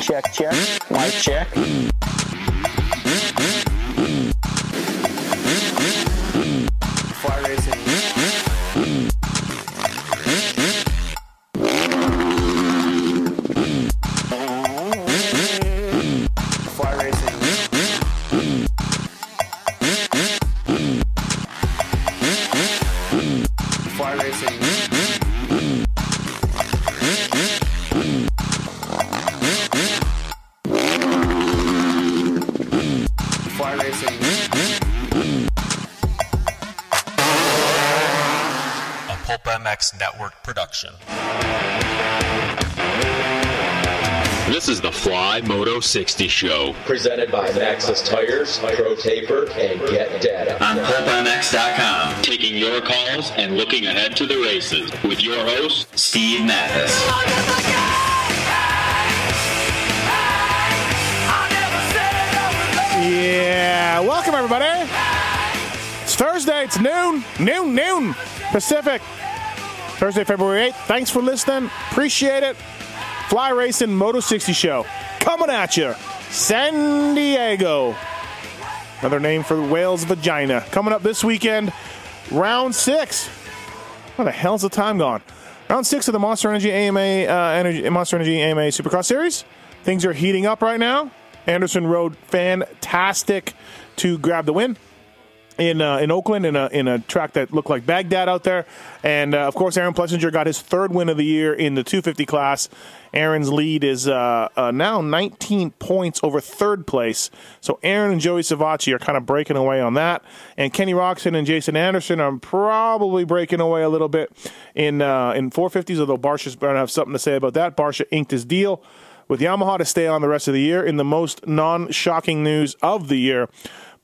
Check, check. Mic check. Network. This is the Fly Moto 60 Show. presented by Maxxis Tires, Pro Taper, and Get Data. on PulpMX.com. Taking your calls and looking ahead to the races with your host, Steve Matthes. Yeah, welcome everybody. It's Thursday. It's noon, noon, noon Pacific. Thursday, February 8th. Thanks for listening. Appreciate it. Fly Racing Moto 60 Show coming at you. San Diego. Another name for the whale's vagina. Coming up this weekend, round six. Where the hell's the time gone? Round six of the Monster Energy AMA uh, Energy, Monster Energy AMA Supercross Series. Things are heating up right now. Anderson rode fantastic to grab the win in uh, in Oakland in a in a track that looked like Baghdad out there, and uh, of course Aaron Plessinger got his third win of the year in the 250 class. Aaron's lead is uh, uh, now 19 points over third place. So Aaron and Joey Savatgy are kind of breaking away on that, and Kenny Roczen and Jason Anderson are probably breaking away a little bit in uh, in 450s. Although Barcia's going to have something to say about that. Barcia inked his deal with Yamaha to stay on the rest of the year. In the most non-shocking news of the year,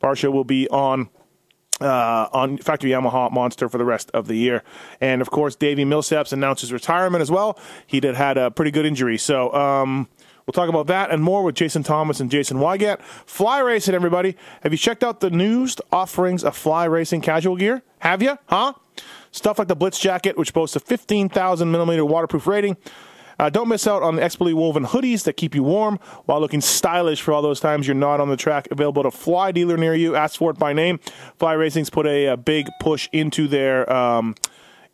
Barcia will be on uh, on Factory Yamaha Monster for the rest of the year. And of course, Davey Millsaps announced his retirement as well. He did had a pretty good injury, so um, we'll talk about that and more with Jason Thomas and Jason Weigandt. Fly racing, everybody. Have you checked out the newest offerings of fly racing casual gear? Have you? Huh? Stuff like the Blitz jacket, which boasts a 15,000 millimeter waterproof rating. Uh, don't miss out on the expertly woven hoodies that keep you warm while looking stylish for all those times you're not on the track. Available a Fly dealer near you. Ask for it by name. Fly Racing's put a, a big push into their um,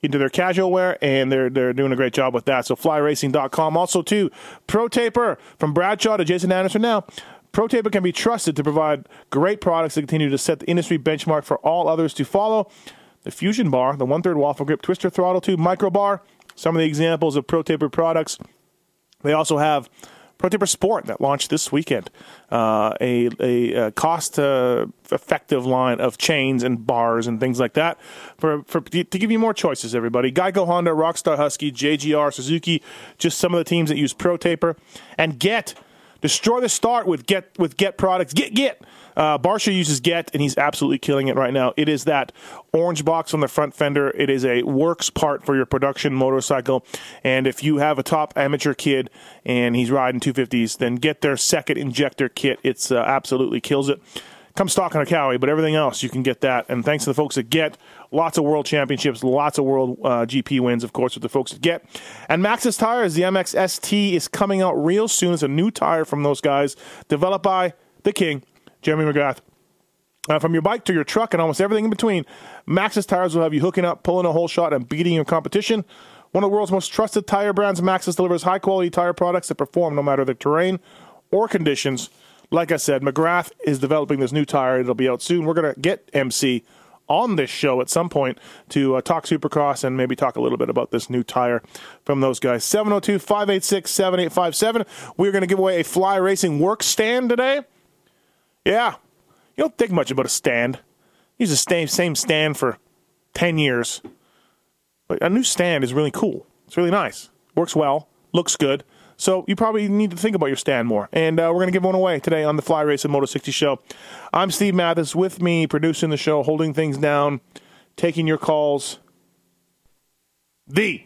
into their casual wear, and they're they're doing a great job with that. So flyracing.com. Also, too, Pro Taper from Bradshaw to Jason Anderson now. Pro Taper can be trusted to provide great products that continue to set the industry benchmark for all others to follow. The Fusion Bar, the one third waffle grip twister throttle tube micro bar, some of the examples of Pro Taper products. They also have Pro Taper Sport that launched this weekend, uh, a, a, a cost uh, effective line of chains and bars and things like that for, for to give you more choices. Everybody, Geico, Honda, Rockstar, Husky, JGR, Suzuki, just some of the teams that use Pro Taper and get destroy the start with get with get products. Get get. Uh, Barcia uses Get, and he's absolutely killing it right now. It is that orange box on the front fender. It is a works part for your production motorcycle. And if you have a top amateur kid and he's riding 250s, then get their second injector kit. It's uh, absolutely kills it. Come stock on a Kawi, but everything else you can get that. And thanks to the folks at Get, lots of world championships, lots of world uh, GP wins, of course, with the folks at Get. And Maxxis Tires, the MX ST is coming out real soon. It's a new tire from those guys, developed by the King, Jeremy McGrath. Uh, from your bike to your truck and almost everything in between, Maxxis Tires will have you hooking up, pulling a whole shot, and beating your competition. One of the world's most trusted tire brands, Maxxis delivers high quality tire products that perform no matter the terrain or conditions. Like I said, McGrath is developing this new tire. It'll be out soon. We're going to get MC on this show at some point to uh, talk Supercross and maybe talk a little bit about this new tire from those guys. 702 586 7857. We're going to give away a Fly Racing work stand today. Yeah. You don't think much about a stand. Use the same, stand for 10 years. But a new stand is really cool. It's really nice. Works well. Looks good. So you probably need to think about your stand more. And uh, we're going to give one away today on the Fly Race Racing Moto 60 show. I'm Steve Matthes with me, producing the show, holding things down, taking your calls. The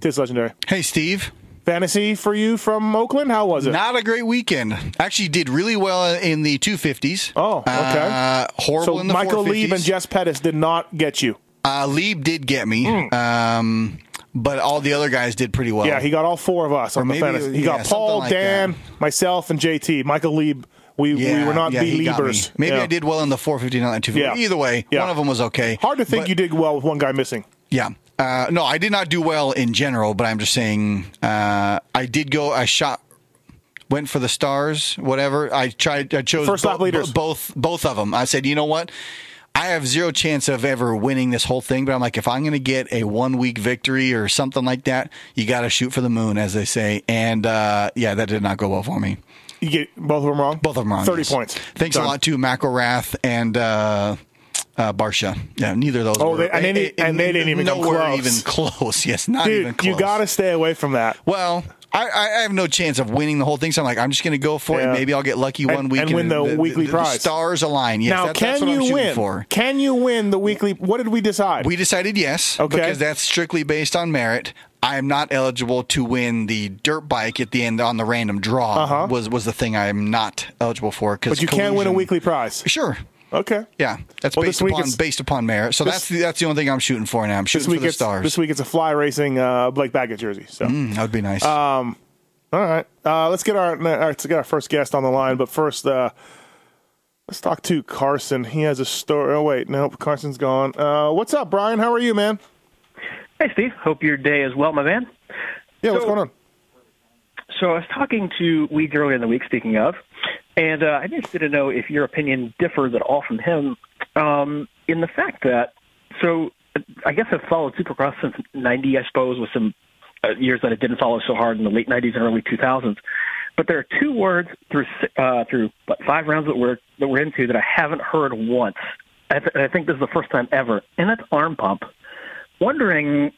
Tis Legendary. Hey, Steve. Fantasy for you from Oakland? How was it? Not a great weekend. Actually, did really well in the 250s. Oh, okay. Uh, horrible so in the Michael 450s. Leib and Jess Pettis did not get you. Uh, Leib did get me. Hmm. Um, but all the other guys did pretty well. Yeah, he got all four of us Or on the fantasy. He yeah, got Paul, like Dan, that. myself, and JT. Michael Leib. We, we were not yeah, B he got me. Liebers. Maybe Yeah. I did well in the 459 and 250. Yeah. Either way, Yeah. one of them was okay. Hard to think But- you did well with one guy missing. Yeah. Uh, no, I did not do well in general, but I'm just saying uh, I did go. I shot, went for the stars, whatever. I tried. I chose First lap bo- leaders. bo- both both of them. I said, you know what? I have zero chance of ever winning this whole thing, but I'm like, if I'm going to get a one week victory or something like that, you got to shoot for the moon, as they say. And uh, yeah, that did not go well for me. You get both of them wrong? Both of them wrong. 30 yes. points. Thanks Done. a lot to McElrath and uh, uh, Barcia. Yeah, neither of those. Oh, were, they- and they didn't- and they didn't even come close. even close. Yes, not Dude, even close. you got to stay away from that. Well, I, I have no chance of winning the whole thing, so I'm like, I'm just going to go for Yeah. it. Maybe I'll get lucky And- one week and win the weekly prize. stars align. Yes, now, that- can that's what I'm you win? for. Can you win the weekly? What did we decide? We decided yes, Okay. because that's strictly based on merit. I am not eligible to win the dirt bike at the end on the random draw. Uh-huh. Was was the thing I am not eligible for. But you can win a weekly prize. Sure. Okay. Yeah, that's Well, based upon based upon merit. So this- that's the, that's the only thing I'm shooting for now. I'm This shooting for week, the it's, stars. this week it's a fly racing uh, Blake Baggett jersey. So, Mm, that would be nice. all right, uh, let's get our let's get our first guest on the line. But first, uh, let's talk to Carson. He has a story. Oh wait, nope, Carson's gone. Uh, what's up, Brian? How are you, man? Hey, Steve. Hope your day is well, my man. Yeah, what's going on? So I was talking to Weeds earlier in the week, speaking of, and uh, I'm interested to know if your opinion differs at all from him um, in the fact that, so I guess I've followed Supercross since 90, I suppose, with some uh, years that it didn't follow so hard in the late 90s and early 2000s. But there are two words through uh, through what, five rounds that we're that we're into that I haven't heard once. I, th- I think this is the first time ever, and that's arm pump. Wondering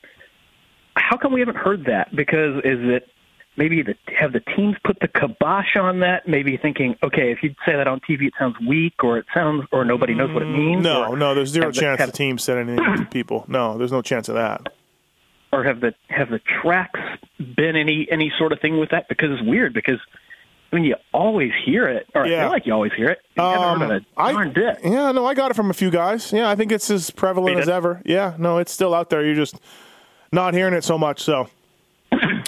how come we haven't heard that? Because is it maybe the have the teams put the kibosh on that? Maybe thinking, okay, if you say that on TV, it sounds weak, or it sounds, or nobody knows what it means. No, no, there's zero have the- chance the team said anything to people. No, there's no chance of that. or have the have the tracks been any any sort of thing with that? Because it's weird. Because I mean, you always hear it, or I Yeah. feel like you always hear it. You Um, heard it. I, Darn bit. yeah, no, I got it from a few guys. Yeah, I think it's as prevalent as ever. Yeah, no, it's still out there. You're just not hearing it so much. So,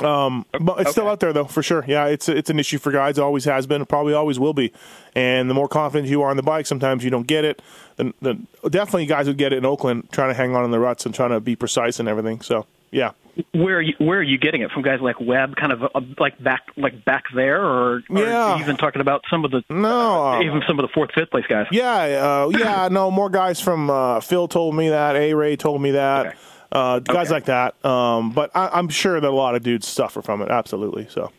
um, but it's still out there though, for sure. Yeah, it's it's an issue for guys. Always has been. Probably always will be. And the more confident you are on the bike, sometimes you don't get it. The, the, definitely, guys would get it in Oakland, trying to hang on in the ruts and trying to be precise and everything. So, yeah. Where are you, where are you getting it from? Guys like Webb, kind of uh, like back like back there, or, or Yeah. even talking about some of the No, uh, even some of the fourth, fifth place guys. Yeah, uh, yeah, no, more guys from uh, Phil told me that. A Ray told me that. Okay. Uh, guys Okay. like that. Um, but I, I'm sure that a lot of dudes suffer from it. Absolutely. So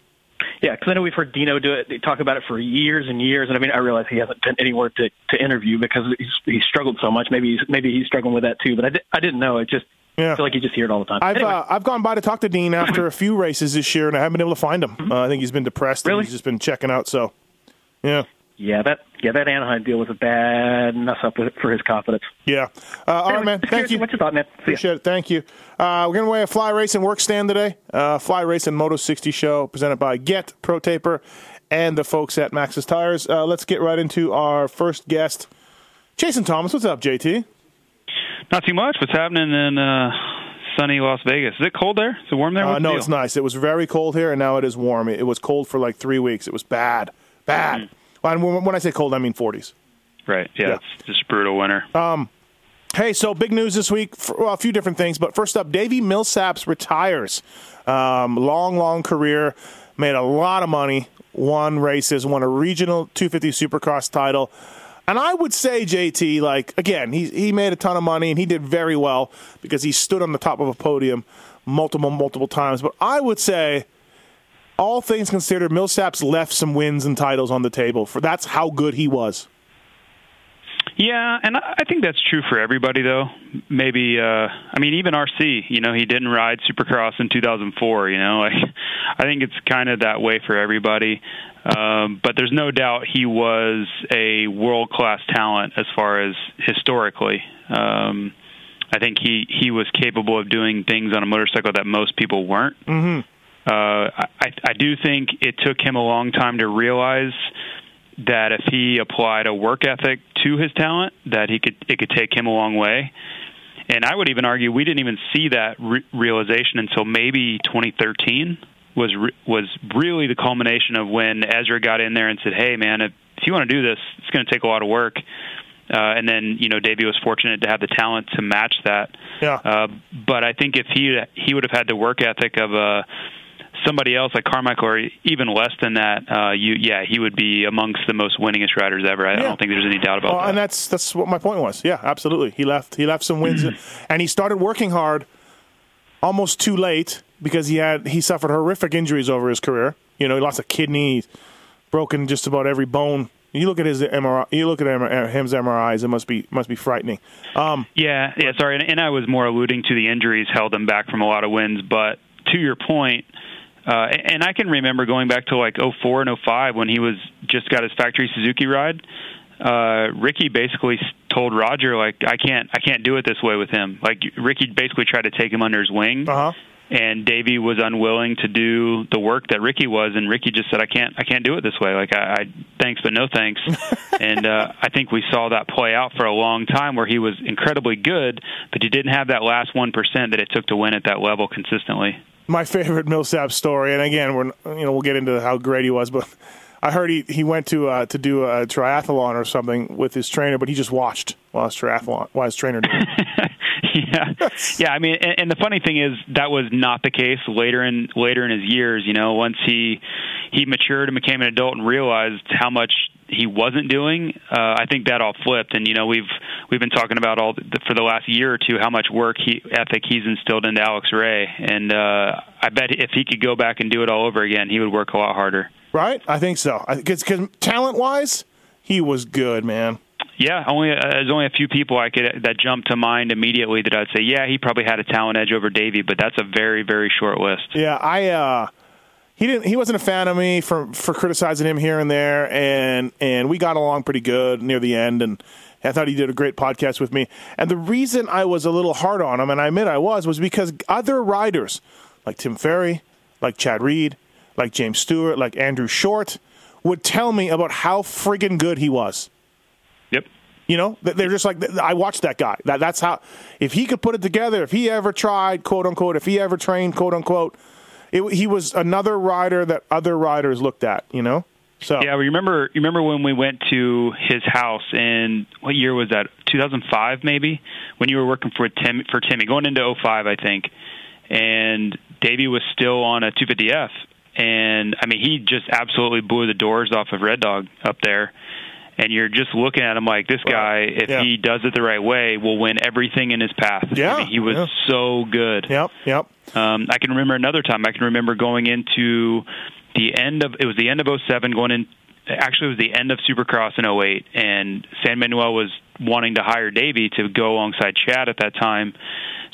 Yeah, because I know we've heard Dino do it, talk about it for years and years, and I mean, I realize he hasn't been anywhere to to interview because he's he's struggled so much. Maybe he's maybe he's struggling with that too, but I, di- I didn't know. It just Yeah. I feel like you just hear it all the time. I've anyway, uh, I've gone by to talk to Dean after a few races this year, and I haven't been able to find him. Uh, I think he's been depressed. and Really? he's just been checking out. So yeah, yeah, that yeah that Anaheim deal was a bad mess up with, for his confidence. yeah. Uh, all right, Anyway, man. Thank you. What's your thought, man? See ya. Appreciate it. Thank you. Uh, we're going to weigh a fly racing work stand today. Uh, fly racing Moto 60 show presented by Get Pro Taper and the folks at Maxxis Tires. Uh, let's get right into our first guest, Jason Thomas. What's up, JT? Not too much. What's happening in uh, sunny Las Vegas? Is it cold there? Is it warm there? Uh, What's the no, it's nice. It was very cold here, and now it is warm. It, it was cold for like three weeks. It was bad, bad. Mm-hmm. And when, I say cold, I mean 40s. Right. Yeah, Yeah. It's just brutal winter. Um, Hey, so big news this week. Well, a few different things, but first up, Davey Millsaps retires. Um, long, long career, made a lot of money, won races, won a regional 250 Supercross title. And I would say, JT, like again, he he made a ton of money and he did very well because he stood on the top of a podium multiple, multiple times. But I would say, all things considered, Millsaps left some wins and titles on the table. For that's how good he was. Yeah, and I think that's true for everybody, though. Maybe, uh, I mean, even RC. You know, he didn't ride Supercross in 2004. You know, like I think it's kind of that way for everybody. Um, but there's no doubt he was a world class talent as far as historically. Um, I think he he was capable of doing things on a motorcycle that most people weren't. Mm-hmm. Uh, I I do think it took him a long time to realize that if he applied a work ethic to his talent, that he could it could take him a long way. And I would even argue we didn't even see that re- realization until maybe 2013 was re- was really the culmination of when Ezra got in there and said, "Hey, man, if, if you want to do this, it's going to take a lot of work." Uh, and then you know Davey was fortunate to have the talent to match that. Yeah. Uh, but I think if he he would have had the work ethic of a somebody else like Carmichael or even less than that, uh, you yeah, he would be amongst the most winningest riders ever. I, Yeah. don't think there's any doubt about Well, that. and that's that's what my point was. Yeah, absolutely. He left. He left some wins, and he started working hard almost too late because he had he suffered horrific injuries over his career. You know, he lost a kidney, broken just about every bone. You look at his MRI. You look at him's MRIs. It must be must be frightening. Um, Yeah, yeah, sorry, and, and I was more alluding to the injuries held him back from a lot of wins. But to your point, uh, and I can remember going back to like '04 and '05 when he was just got his factory Suzuki ride. Uh, Ricky basically told Roger like I can't I can't do it this way with him. Like Ricky basically tried to take him under his wing. Uh-huh. And Davey was unwilling to do the work that Ricky was, and Ricky just said, "I can't, I can't do it this way. Like, I, I thanks, but no thanks." and uh, I think we saw that play out for a long time, where he was incredibly good, but he didn't have that last one percent that it took to win at that level consistently. My favorite Millsap story, and again, we're you know we'll get into how great he was, but I heard he, he went to uh, to do a triathlon or something with his trainer, but he just watched while his triathlon while his trainer did. it. yeah, yeah. I mean, and, and the funny thing is that was not the case later in later in his years. You know, once he he matured and became an adult and realized how much he wasn't doing, uh, I think that all flipped. And you know, we've we've been talking about all the, for the last year or two how much work he, ethic he's instilled into Alex Ray, and uh, I bet if he could go back and do it all over again, he would work a lot harder. right? I think so. Because talent wise, he was good, man. Yeah, only uh, there's only a few people I could that jump to mind immediately that I'd say, yeah, he probably had a talent edge over Davey, but that's a very very short list. Yeah, I uh he didn't he wasn't a fan of me for for criticizing him here and there and and we got along pretty good near the end and I thought he did a great podcast with me. And the reason I was a little hard on him and I admit I was was because other riders like Tim Ferry, like Chad Reed, like James Stewart, like Andrew Short would tell me about how friggin' good he was. Yep. You know, they're just like I watched that guy. That that's how if he could put it together, if he ever tried, quote unquote, if he ever trained, quote unquote, it, he was another rider that other riders looked at. You know, so Yeah, remember. You remember when we went to his house in what year was that? 2005, maybe, when you were working for Tim for Timmy, going into 05, I think. And Davey was still on a 250F, and I mean, he just absolutely blew the doors off of Red Dog up there. And you're just looking at him like this guy, if Yeah. he does it the right way, will win everything in his path. Yeah, I mean, he was yeah. so good. Yep, yep. Um, I can remember another time. I can remember going into the end of it was the end of 07 going in actually it was the end of Supercross in 08 and San Manuel was wanting to hire Davey to go alongside Chad at that time.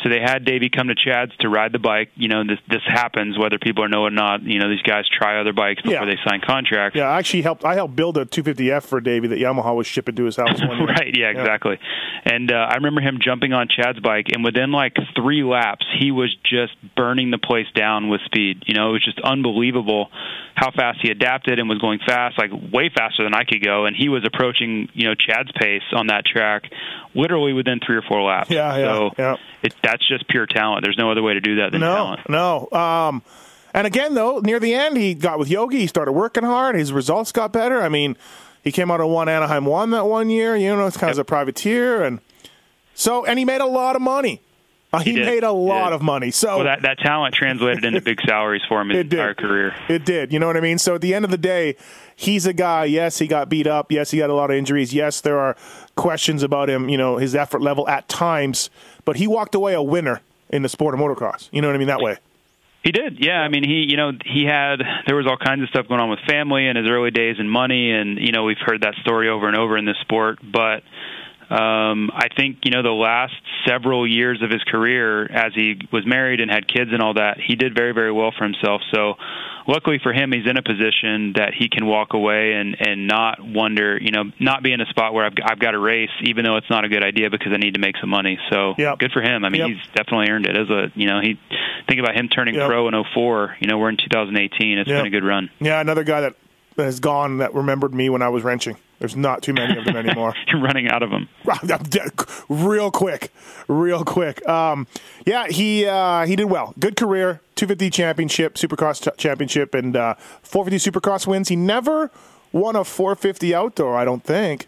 So they had Davey come to Chad's to ride the bike. You know, this this happens whether people know it or not. You know, these guys try other bikes before Yeah. they sign contracts. Yeah, I actually helped. I helped build a 250F for Davey that Yamaha was shipping to his house. Right yeah exactly and uh, i remember him jumping on chad's bike and within like three laps he was just burning the place down with speed you know it was just unbelievable how fast he adapted and was going fast like way faster than i could go and he was approaching you know chad's pace on that track literally within three or four laps Yeah, yeah, so yeah. It, that's just pure talent there's no other way to do that than No, talent no. Um, and again, though, near the end, he got with Yogi. He started working hard. His results got better. I mean, he came out of one Anaheim one that one year. You know, it's kind of a privateer, and so and he made a lot of money. Uh, he, did. made a lot of money. So well that that talent translated into big salaries for him his It did. entire career It did. You know what I mean? So at the end of the day, he's a guy. Yes, he got beat up. Yes, he got a lot of injuries. Yes, there are questions about him, you know, his effort level at times, but he walked away a winner in the sport of motocross. You know what I mean? That way. He did, yeah. I mean, he, you know, he had there was all kinds of stuff going on with family and his early days and money, and you know, we've heard that story over and over in this sport. But um, I think you know the last several years of his career, as he was married and had kids and all that, he did very, very well for himself. So, luckily for him, he's in a position that he can walk away and and not wonder, you know, not be in a spot where I've I've got to race, even though it's not a good idea because I need to make some money. So, Yep. good for him. I mean, Yep. he's definitely earned it as a you know he think about him turning Yep. pro in 04 you know we're in 2018 it's Yep. been a good run Yeah, another guy that has gone that remembered me when I was wrenching. There's not too many of them anymore. You're running out of them. real quick, real quick. Um, yeah, he uh, he did well. Good career. 250 championship, Supercross t- championship, and uh, 450 Supercross wins. He never won a 450 outdoor. I don't think.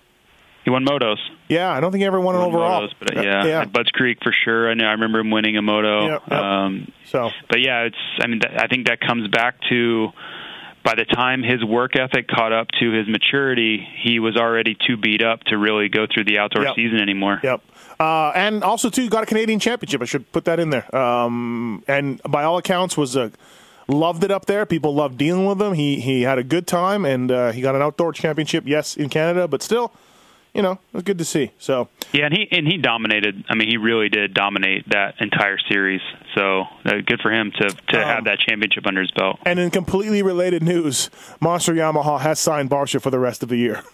He won motos. Yeah, I don't think he ever won, He an overall. motos, but uh, yeah, yeah. at Budds Creek for sure. I know. I remember him winning a moto. Yep, yep. Um, So but yeah, it's. I mean, that, I think that comes back to by the time his work ethic caught up to his maturity, he was already too beat up to really go through the outdoor Yep. season anymore. Yep. Uh, and also too got a Canadian championship. I should put that in there. Um, and by all accounts, was a loved it up there. People loved dealing with him. He he had a good time, and uh, he got an outdoor championship. Yes, in Canada, but still, you know, it was good to see. So Yeah, and he and he dominated. I mean, he really did dominate that entire series. So uh, good for him to to Um, have that championship under his belt. And in completely related news, Monster Yamaha has signed Barcia for the rest of the year.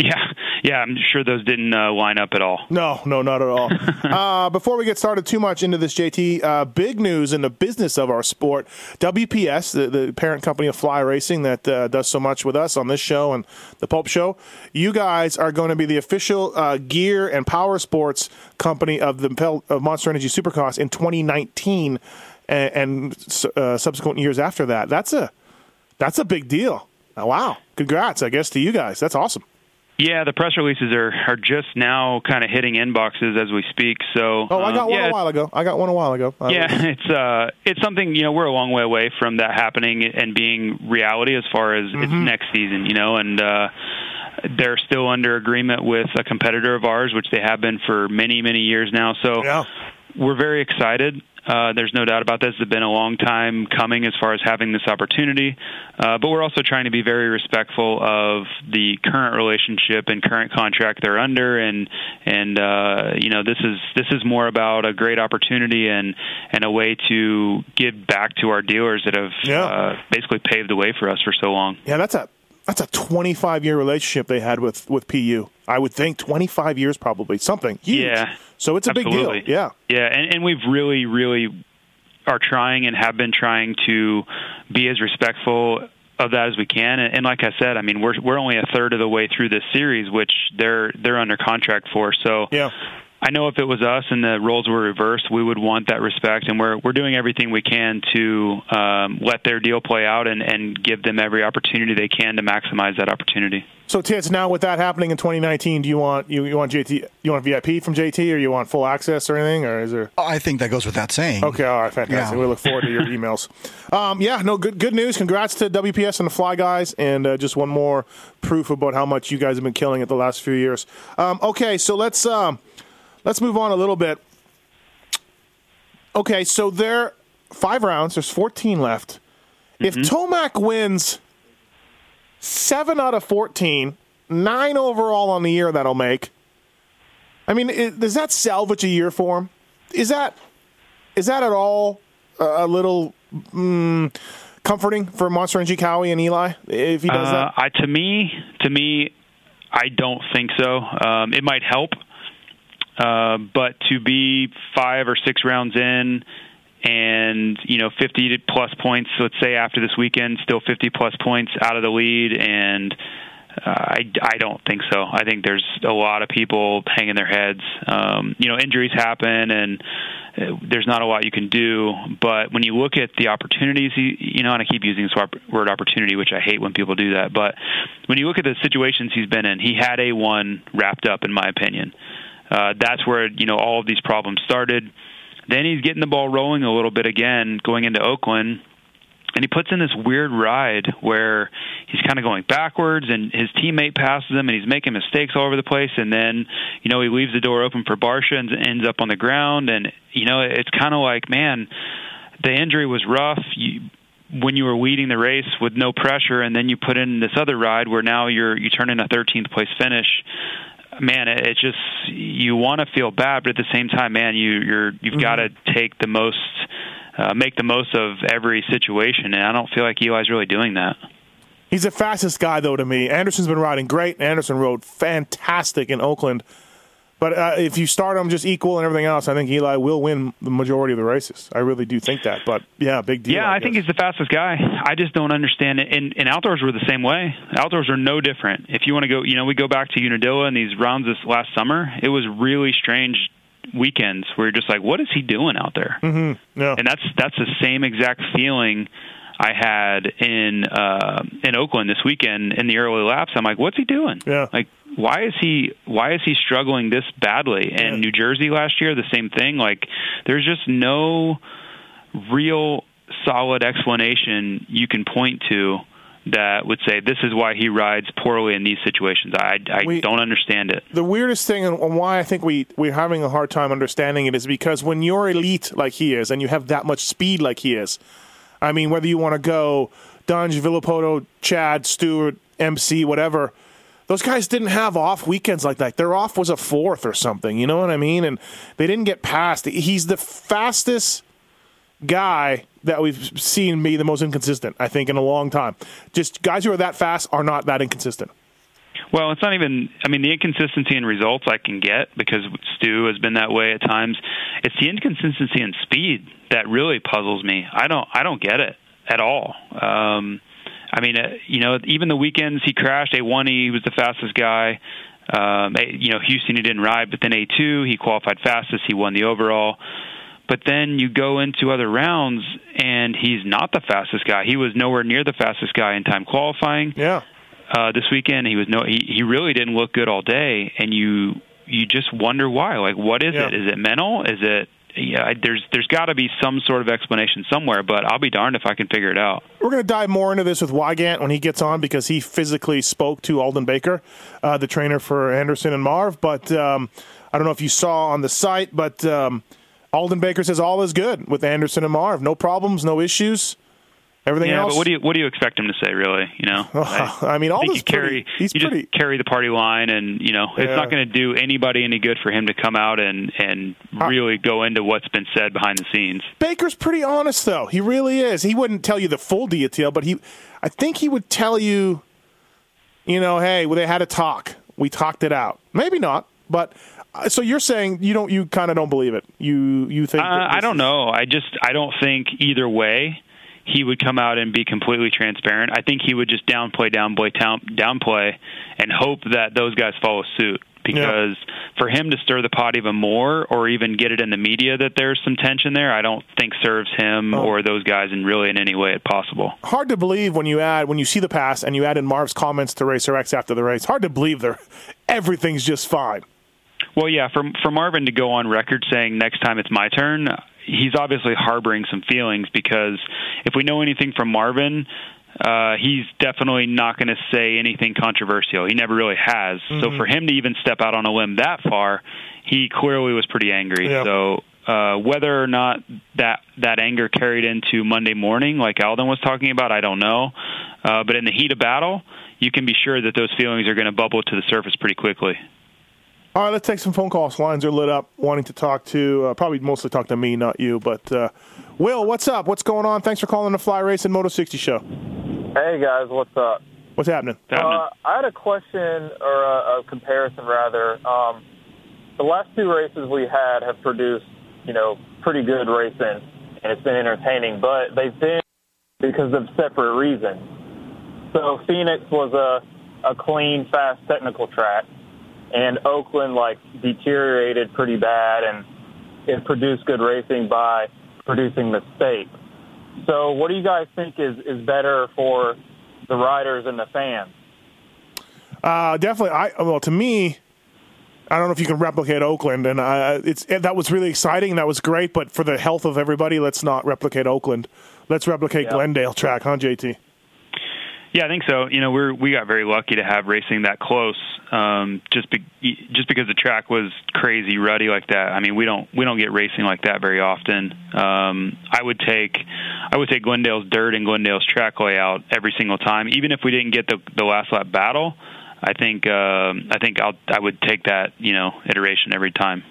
Yeah, yeah. I'm sure those didn't uh, line up at all. No, no, not at all. uh, before we get started too much into this, JT, uh, big news in the business of our sport. WPS, the, the parent company of Fly Racing that uh, does so much with us on this show and the Pulp Show, you guys are going to be the official uh, gear and power sports company of the Pel- of Monster Energy Supercross in 2019 and, and uh, subsequent years after that. That's a that's a big deal. Wow, congrats, I guess, to you guys. That's awesome. Yeah, the press releases are are just now kind of hitting inboxes as we speak. So Oh, I got um, one yeah, a while ago. I got one a while ago. Uh, Yeah, it's uh, it's something you know we're a long way away from that happening and being reality as far as it's Mm-hmm. next season, you know, and uh, they're still under agreement with a competitor of ours, which they have been for many many years now. So Yeah. We're very excited. Uh, there's no doubt about this. It's been a long time coming as far as having this opportunity, uh, but we're also trying to be very respectful of the current relationship and current contract they're under, and and uh, you know this is this is more about a great opportunity and and a way to give back to our dealers that have Yeah. uh, basically paved the way for us for so long. Yeah, that's a that's a 25 year relationship they had with with PU. I would think 25 years probably something huge. Yeah. So it's a Absolutely. big deal. Yeah. Yeah, and, and we've really, really are trying and have been trying to be as respectful of that as we can. And, and like I said, I mean, we're we're only a third of the way through this series, which they're they're under contract for. So Yeah. I know if it was us and the roles were reversed, we would want that respect, and we're we're doing everything we can to um, let their deal play out and, and give them every opportunity they can to maximize that opportunity. So Tits, now with that happening in 2019, do you want you, you want JT you want VIP from JT or you want full access or anything or is there? I think that goes without saying. Okay, all right, fantastic. Yeah. We look forward to your emails. Um, yeah, no, good good news. Congrats to WPS and the Fly guys, and uh, just one more proof about how much you guys have been killing it the last few years. Um, okay, so let's um, let's move on a little bit. Okay, so there five rounds. There's 14 left. If Tomac wins seven out of 14, nine overall on the year, that'll make. I mean, i does that salvage a year for him? Is that is that at all a, a little mm, comforting for Monster Energy Kawi and Eli if he does Uh, that? I, to me, to me, I don't think so. Um, it might help, uh, but to be five or six rounds in, and you know, 50 plus points. Let's say after this weekend, still 50 plus points out of the lead, and uh, I, I don't think so. I think there's a lot of people hanging their heads. Um, you know, injuries happen, and uh, there's not a lot you can do. But when you look at the opportunities, he, you know, and I keep using this word- word opportunity, which I hate when people do that. But when you look at the situations he's been in, he had a one wrapped up, in my opinion. Uh, Uh, that's where you know all of these problems started. Then he's getting the ball rolling a little bit again, going into Oakland. And he puts in this weird ride where he's kind of going backwards and his teammate passes him and he's making mistakes all over the place. And then you know he leaves the door open for Barcia and ends up on the ground. And you know it's kind of like man the injury was rough. You when you were leading the race with no pressure and then you put in this other ride where now you're you turn in a 13th place finish man it, it just you want to feel bad but at the same time man you you're you've got to take the most uh, make the most of every situation, and I don't feel like Eli's really doing that. He's the fastest guy though to me. Anderson's been riding great. Anderson rode fantastic in Oakland. But uh, if you start them just equal and everything else, I think Eli will win the majority of the races. I really do think that. But yeah, big deal. Yeah, I, think he's the fastest guy. I just don't understand it. And, and outdoors were the same way. Outdoors are no different. If you want to go, you know, we go back to Unadilla and these rounds this last summer. It was really strange weekends where you're just like, what is he doing out there? Mm-hmm. Yeah. And that's that's the same exact feeling I had in uh, in Oakland this weekend in the early laps. I'm like, what's he doing? Yeah. Like, why is he why is he struggling this badly? And Yeah. New Jersey last year, the same thing. Like, there's just no real solid explanation you can point to that would say this is why he rides poorly in these situations. I I We- don't understand it. the weirdest thing and and why I think we we're having a hard time understanding it is because when you're elite like he is and you have that much speed like he is, I mean whether you want to go Dunge, Villopoto, Chad, Stewart, MC, whatever. Those guys didn't have off weekends like that. Their off was a fourth or something. You know what I mean? And they didn't get past. He's the fastest guy that we've seen be the most inconsistent. I think in a long time. Just guys who are that fast are not that inconsistent. Well, it's not even. I mean, the inconsistency in results I can get because Stu has been that way at times. It's the inconsistency in speed that really puzzles me. I don't. I don't get it at all. Um, I mean, uh, you know, even the weekends he crashed a one, he was the fastest guy. Um, you know, Houston he didn't ride, but then a two he qualified fastest. He won the overall. But then you go into other rounds, and he's not the fastest guy. He was nowhere near the fastest guy in time qualifying Yeah. uh, this weekend. He was no, he, he really didn't look good all day, and you you just wonder why. Like, what is Yeah. it? Is it mental? Is it? Yeah, I- there's there's got to be some sort of explanation somewhere, but I'll be darned if I can figure it out. We're going to dive more into this with Weigandt when he gets on because he physically spoke to Aldon Baker, uh, the trainer for Anderson and Marv. But um, I don't know if you saw on the site, but um, Aldon Baker says all is good with Anderson and Marv. No problems, no issues. Everything yeah, else. but what do you what do you expect him to say? Really, you know? I mean, I think you carry pretty. He's you pretty. just carry the party line, and you know it's Yeah. not going to do anybody any good for him to come out and and really go into what's been said behind the scenes. Baker's pretty honest, though. He really is. He wouldn't tell you the full detail, but he, I think he would tell you, you know, hey, well, they had a talk. We talked it out. Maybe not, but uh, so you're saying you don't, you kind of don't believe it. You, you think? Uh, I don't is- know. I just I don't think either way he would come out and be completely transparent. I think he would just downplay, downplay, downplay, and hope that those guys follow suit. Because for him to stir the pot even more, or even get it in the media that there's some tension there, I don't think serves him Oh. or those guys in really in any way at possible. Hard to believe when you add when you see the pass and you add in Marv's comments to Racer X after the race. Hard to believe they're everything's just fine. Well, yeah, for for Marvin to go on record saying next time it's my turn, he's obviously harboring some feelings because if we know anything from Marvin, uh, he's definitely not going to say anything controversial. He never really has. So for him to even step out on a limb that far, he clearly was pretty angry. Yeah. So uh, whether or not that that anger carried into Monday morning, like Aldon was talking about, I don't know. Uh, but in the heat of battle, you can be sure that those feelings are going to bubble to the surface pretty quickly. All right, let's take some phone calls. Lines are lit up, wanting to talk to uh, probably mostly talk to me, not you. But uh, Will, what's up? What's going on? Thanks for calling the Fly Race and Moto 60 show. Hey guys, what's up? What's happening? Uh, I had a question or a, a comparison rather. Um, the last two races we had have produced, you know, pretty good racing, and it's been entertaining. But they've been because of separate reasons. So Phoenix was a a clean, fast, technical track, and Oakland like deteriorated pretty bad, and it produced good racing by producing mistakes. So, what do you guys think is is better for the riders and the fans? Uh, definitely. I well, to me, I don't know if you can replicate Oakland, and uh, it's that was really exciting. That was great, but for the health of everybody, let's not replicate Oakland. Let's replicate Yeah. Glendale track, huh, JT? Yeah, I think so. You know, we're we got very lucky to have racing that close. Um, just be, just because the track was crazy ruddy like that. I mean, we don't we don't get racing like that very often. Um, I would take I would take Glendale's dirt and Glendale's track layout every single time, even if we didn't get the the last lap battle. I think um, I think I'll I would take that you know iteration every time.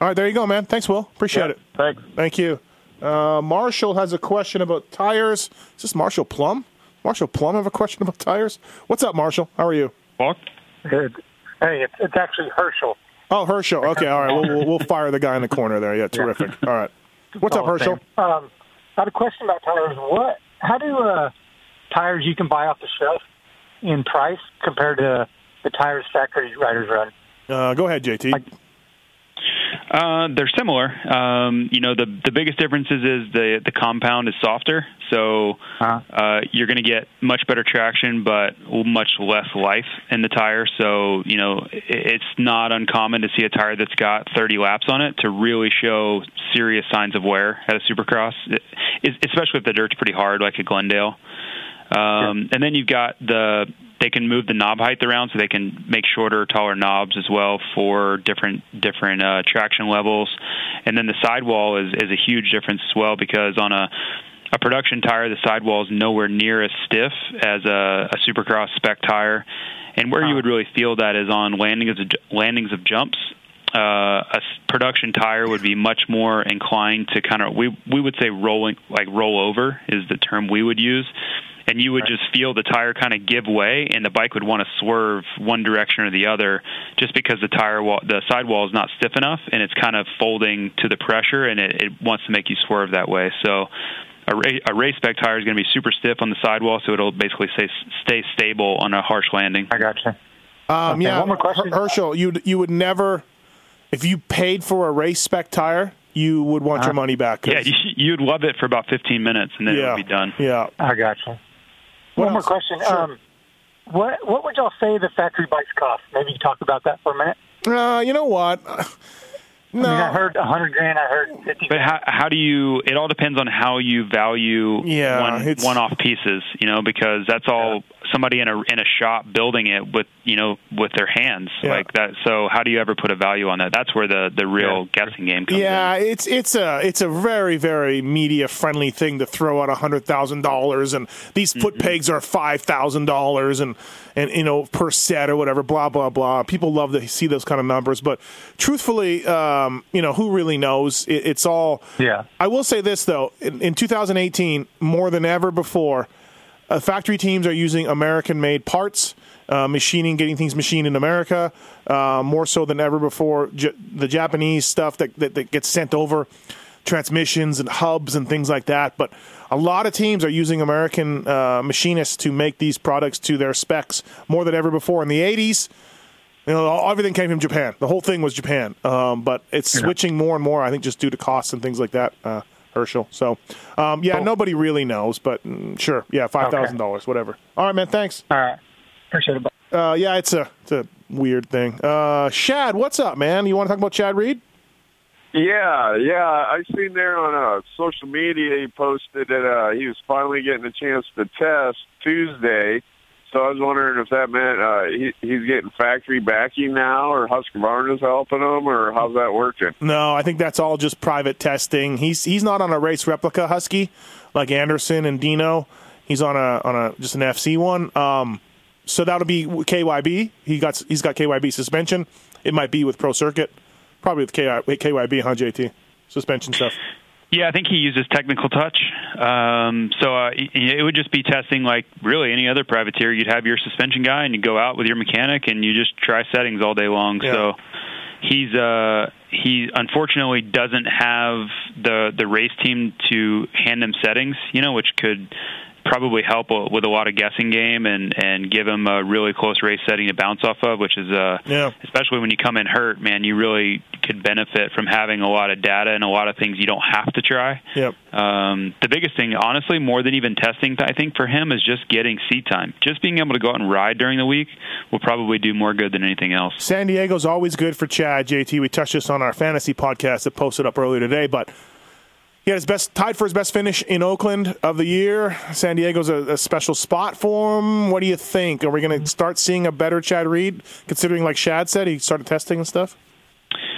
All right, there you go, man. Thanks, Will. Appreciate it. Thanks. Thank you. Uh, Marshall has a question about tires. Is this Marshall Plum? Marshall Plum have a question about tires? What's up, Marshall? How are you? Walk. Good. Hey, it's, it's actually Herschel. Oh, Herschel. Okay, all right. We'll, we'll, we'll fire the guy in the corner there. Yeah, terrific. All right. What's up, Herschel? Um, I had a question about tires. What? How do uh, tires you can buy off the shelf in price compared to the tires factory riders run? Uh, go ahead, JT. Uh, they're similar. Um, you know, the the biggest differences is the the compound is softer, so uh, you're going to get much better traction, but much less life in the tire. So you know, i- it's not uncommon to see a tire that's got 30 laps on it to really show serious signs of wear at a Supercross, it, especially if the dirt's pretty hard, like at Glendale. Um, And then you've got the they can move the knob height around, so they can make shorter, taller knobs as well for different different uh, traction levels. And then the sidewall is is a huge difference as well because on a a production tire, the sidewall is nowhere near as stiff as a, a Supercross spec tire. And where you would really feel that is on landings of, landings of jumps. Uh, a production tire would be much more inclined to kind of we we would say rolling like roll over is the term we would use and you would just feel the tire kind of give way and the bike would want to swerve one direction or the other just because the tire wall the sidewall is not stiff enough and it's kind of folding to the pressure and it, it wants to make you swerve that way so a, ra- a race spec tire is going to be super stiff on the sidewall so it'll basically stay stay stable on a harsh landing i gotcha Um, Okay, yeah, one more question. Her- Herschel, you you would never, if you paid for a race spec tire, you would want your money back. 'cause- yeah you, you'd love it for about 15 minutes and then it would be done yeah I gotcha. What One more question. Sure. Um, what what would y'all say the factory bikes cost? Maybe you talk about that for a minute. Uh, you know what? No. I mean, I heard a hundred grand. I heard fifty. But how how do you? It all depends on how you value Yeah, one one off pieces, you know, because that's all somebody in a in a shop building it with you know with their hands Yeah. like that. So how do you ever put a value on that? That's where the the real guessing game comes in. Yeah, it's it's a it's a very very media friendly thing to throw out a hundred thousand dollars, and these foot Mm-hmm. pegs are five thousand dollars, and and you know per set or whatever. Blah blah blah. People love to see those kind of numbers, but truthfully, um, you know who really knows? It, it's all. Yeah. I will say this though: in, in 2018, more than ever before, uh, factory teams are using American-made parts, uh, machining, getting things machined in America, uh, more so than ever before. J- the Japanese stuff that, that that gets sent over, transmissions and hubs and things like that. But a lot of teams are using American uh, machinists to make these products to their specs more than ever before. In the 80s, you know, everything came from Japan. The whole thing was Japan. Um, but it's switching more and more, I think, just due to costs and things like that, uh, Herschel. So, um, yeah, nobody really knows, but mm, sure. Yeah, $5,000, whatever. All right, man, thanks. All right. Appreciate it. Uh, yeah, it's a, it's a weird thing. Uh, Shad, what's up, man? You want to talk about Chad Reed? Yeah, yeah. I seen there on uh, social media he posted that uh, he was finally getting a chance to test Tuesday. So I was wondering if that meant uh, he, he's getting factory backing now, or Husqvarna's helping him, or how's that working? No, I think that's all just private testing. He's he's not on a race replica Husky like Anderson and Dino. He's on a on a just an FC one. Um, so that'll be KYB. He got he's got KYB suspension. It might be with Pro Circuit, probably with KY, KYB, huh? JT suspension stuff. Yeah, I think he uses technical touch. Um, so uh, it would just be testing like really any other privateer. You'd have your suspension guy and you go out with your mechanic and you just try settings all day long. So he's uh, he unfortunately doesn't have the the race team to hand him settings, you know, which could probably help with a lot of guessing game and and give him a really close race setting to bounce off of, which is uh yeah. especially when you come in hurt, man, you really could benefit from having a lot of data and a lot of things you don't have to try. Yep. Um, the biggest thing, honestly, more than even testing, I think for him is just getting seat time. Just being able to go out and ride during the week will probably do more good than anything else. San Diego's always good for Chad. JT, we touched this on our fantasy podcast that posted up earlier today, but he had his best tied for his best finish in Oakland of the year. San Diego's a, a special spot for him. What do you think? Are we going to start seeing a better Chad Reed, considering, like Shad said, he started testing and stuff?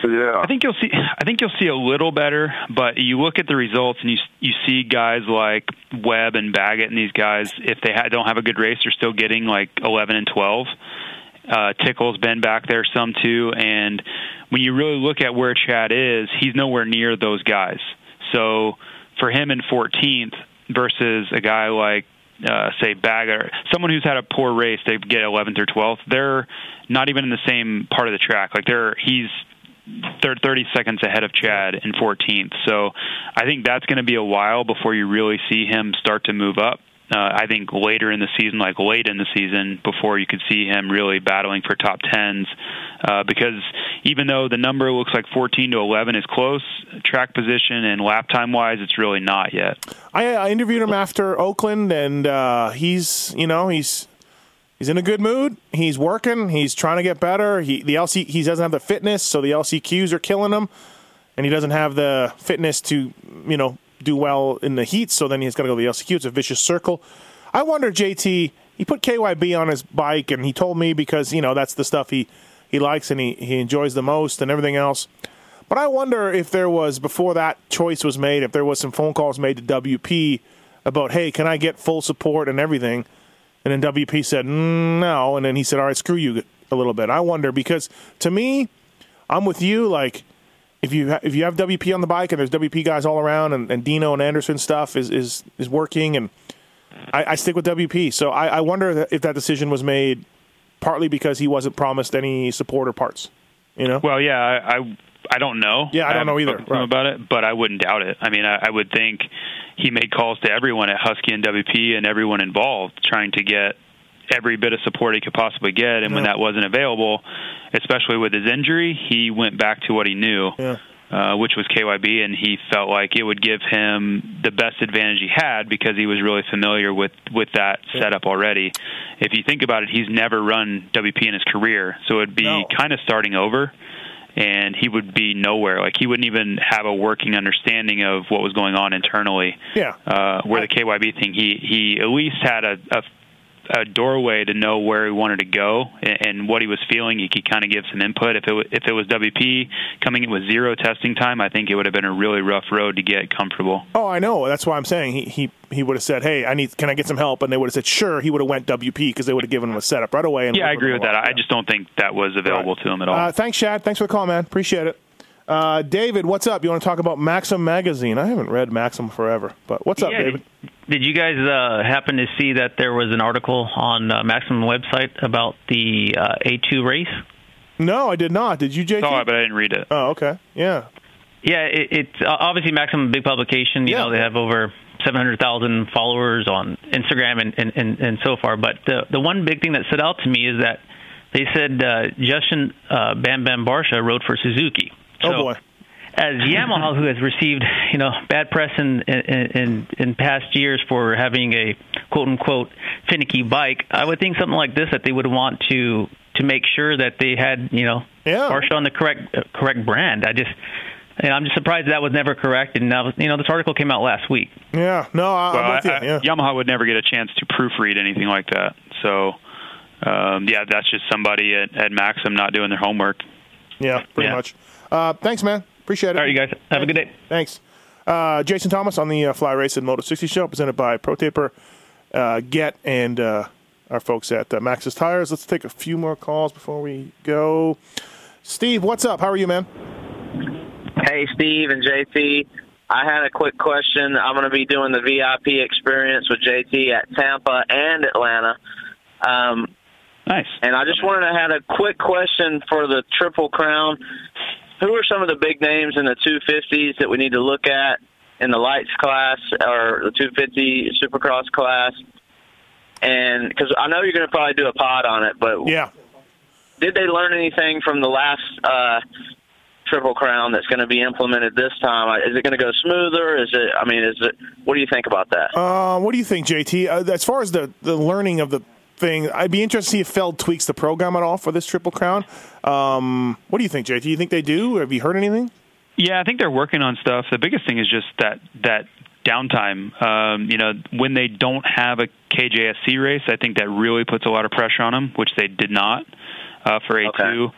Yeah. I think you'll see. I think you'll see a little better, but you look at the results and you you see guys like Webb and Baggett and these guys. If they ha- don't have a good race, they're still getting like 11 and 12. Uh, Tickle's been back there some too, and when you really look at where Chad is, he's nowhere near those guys. So for him in 14th versus a guy like uh, say Baggett, someone who's had a poor race, they get 11th or 12th. They're not even in the same part of the track. Like they're he's third 30 seconds ahead of Chad in 14th. So I think that's going to be a while before you really see him start to move up. Uh, I think later in the season, like late in the season, before you could see him really battling for top tens, uh, because even though the number looks like 14 to 11 is close, track position and lap time wise, it's really not yet. I, I interviewed him after Oakland, and uh, he's you know he's he's in a good mood. He's working. He's trying to get better. He the LC he doesn't have the fitness, so the LCQs are killing him, and he doesn't have the fitness to you know do well in the heat. So then he's got to go to the LCQ. It's a vicious circle. I wonder, JT. He put KYB on his bike, and he told me because you know that's the stuff he he likes and he he enjoys the most, and everything else. But I wonder if there was before that choice was made, if there was some phone calls made to WP about, hey, can I get full support and everything? And then WP said no, and then he said, all right, screw you a little bit. I wonder because to me, I'm with you. Like if you ha- if you have WP on the bike and there's WP guys all around, and, and Dino and Anderson stuff is is is working, and I, I stick with WP. So I, I wonder if that decision was made partly because he wasn't promised any support or parts. You know? Well, yeah, I, I I don't know. Yeah, I don't know either. him about it, but I wouldn't doubt it. I mean, I, I would think he made calls to everyone at Husky and WP and everyone involved, trying to get every bit of support he could possibly get. And when that wasn't available, especially with his injury, he went back to what he knew. Yeah. Uh, which was KYB, and he felt like it would give him the best advantage he had because he was really familiar with with that setup already. If you think about it, he's never run WP in his career, so it'd be kind of starting over and he would be nowhere. Like he wouldn't even have a working understanding of what was going on internally. Yeah. Uh, where the KYB thing, he he at least had a, a a doorway to know where he wanted to go and, and what he was feeling. He could kind of give some input. If it wa- if it was WP coming in with zero testing time, I think it would have been a really rough road to get comfortable. Oh, I know. That's why I'm saying he he, he would have said, "Hey, I need. Can I get some help?" And they would have said, "Sure." He would have went WP because they would have given him a setup right away. And Yeah, I agree with that. I just don't think that was available to him at all. Uh, thanks, Shad. Thanks for the call, man. Appreciate it. Uh, David, what's up? You want to talk about Maxim magazine? I haven't read Maxim forever, but what's up, Yeah, David? Did you guys uh, happen to see that there was an article on uh, Maximum website about the uh, A2 race? No, I did not. Did you, JT? Saw it, but I didn't read it. Oh, okay. Yeah. Yeah, it, it's uh, obviously Maxim, a big publication. You know, they have over 700,000 followers on Instagram and, and, and, and so far. But the the one big thing that stood out to me is that they said uh, Justin uh, Bam Bam Barcia rode for Suzuki. Oh So, boy. as Yamaha, who has received you know bad press in in, in in past years for having a quote unquote finicky bike, I would think something like this that they would want to to make sure that they had you know yeah. Barcia on the correct uh, correct brand. I just. And I'm just surprised that was never corrected. And now, you know, this article came out last week. Yeah. No, I, well, I'm with you. I- I- yeah. Yamaha would never get a chance to proofread anything like that. So, um, yeah, that's just somebody at, at Maxim not doing their homework. Yeah, pretty Yeah. much. Uh, thanks, man. Appreciate it. All right, you guys. Have a good day. Thanks. Uh, Jason Thomas on the uh, Fly Race and Moto 60 show, presented by ProTaper, uh, Get, and uh, our folks at uh, Maxxis Tires. Let's take a few more calls before we go. Steve, what's up? How are you, man? Hey, Steve and JT. I had a quick question. I'm going to be doing the VIP experience with JT at Tampa and Atlanta. Um, nice. And I just wanted to had a quick question for the Triple Crown. Who are some of the big names in the 250s that we need to look at in the lights class or the 250 Supercross class? And because I know you're going to probably do a pod on it, but yeah, did they learn anything from the last uh, Triple Crown that's going to be implemented this time? Is it going to go smoother? Is it? I mean, is it? What do you think about that? Uh, what do you think, JT? Uh, as far as the, the learning of the thing, I'd be interested to see if Feld tweaks the program at all for this Triple Crown. Um, what do you think, JT? Do you think they do? Have you heard anything? Yeah, I think they're working on stuff. The biggest thing is just that that downtime. Um, you know, when they don't have a KJSC race, I think that really puts a lot of pressure on them, which they did not uh, for A2.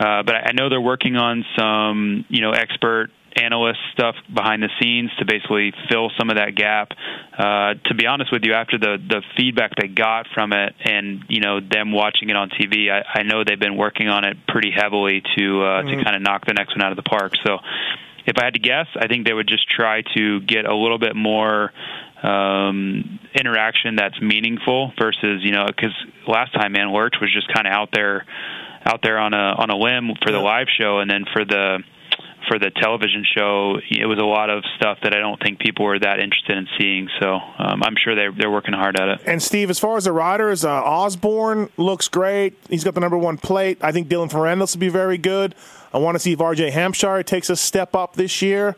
Uh, but I know they're working on some, you know, expert analyst stuff behind the scenes to basically fill some of that gap. Uh, to be honest with you, after the the feedback they got from it, and you know them watching it on TV, I, I know they've been working on it pretty heavily to uh, Mm-hmm. to kind of knock the next one out of the park. So, if I had to guess, I think they would just try to get a little bit more um, interaction that's meaningful versus you know because last time man Lurch was just kind of out there out there on a on a limb for the live show and then for the for the television show it was a lot of stuff that I don't think people were that interested in seeing so um, I'm sure they're they're working hard at it And Steve, as far as the riders, uh, Osborne looks great. He's got the number one plate. I think Dylan Ferrandis will be very good. I want to see if RJ Hampshire takes a step up this year.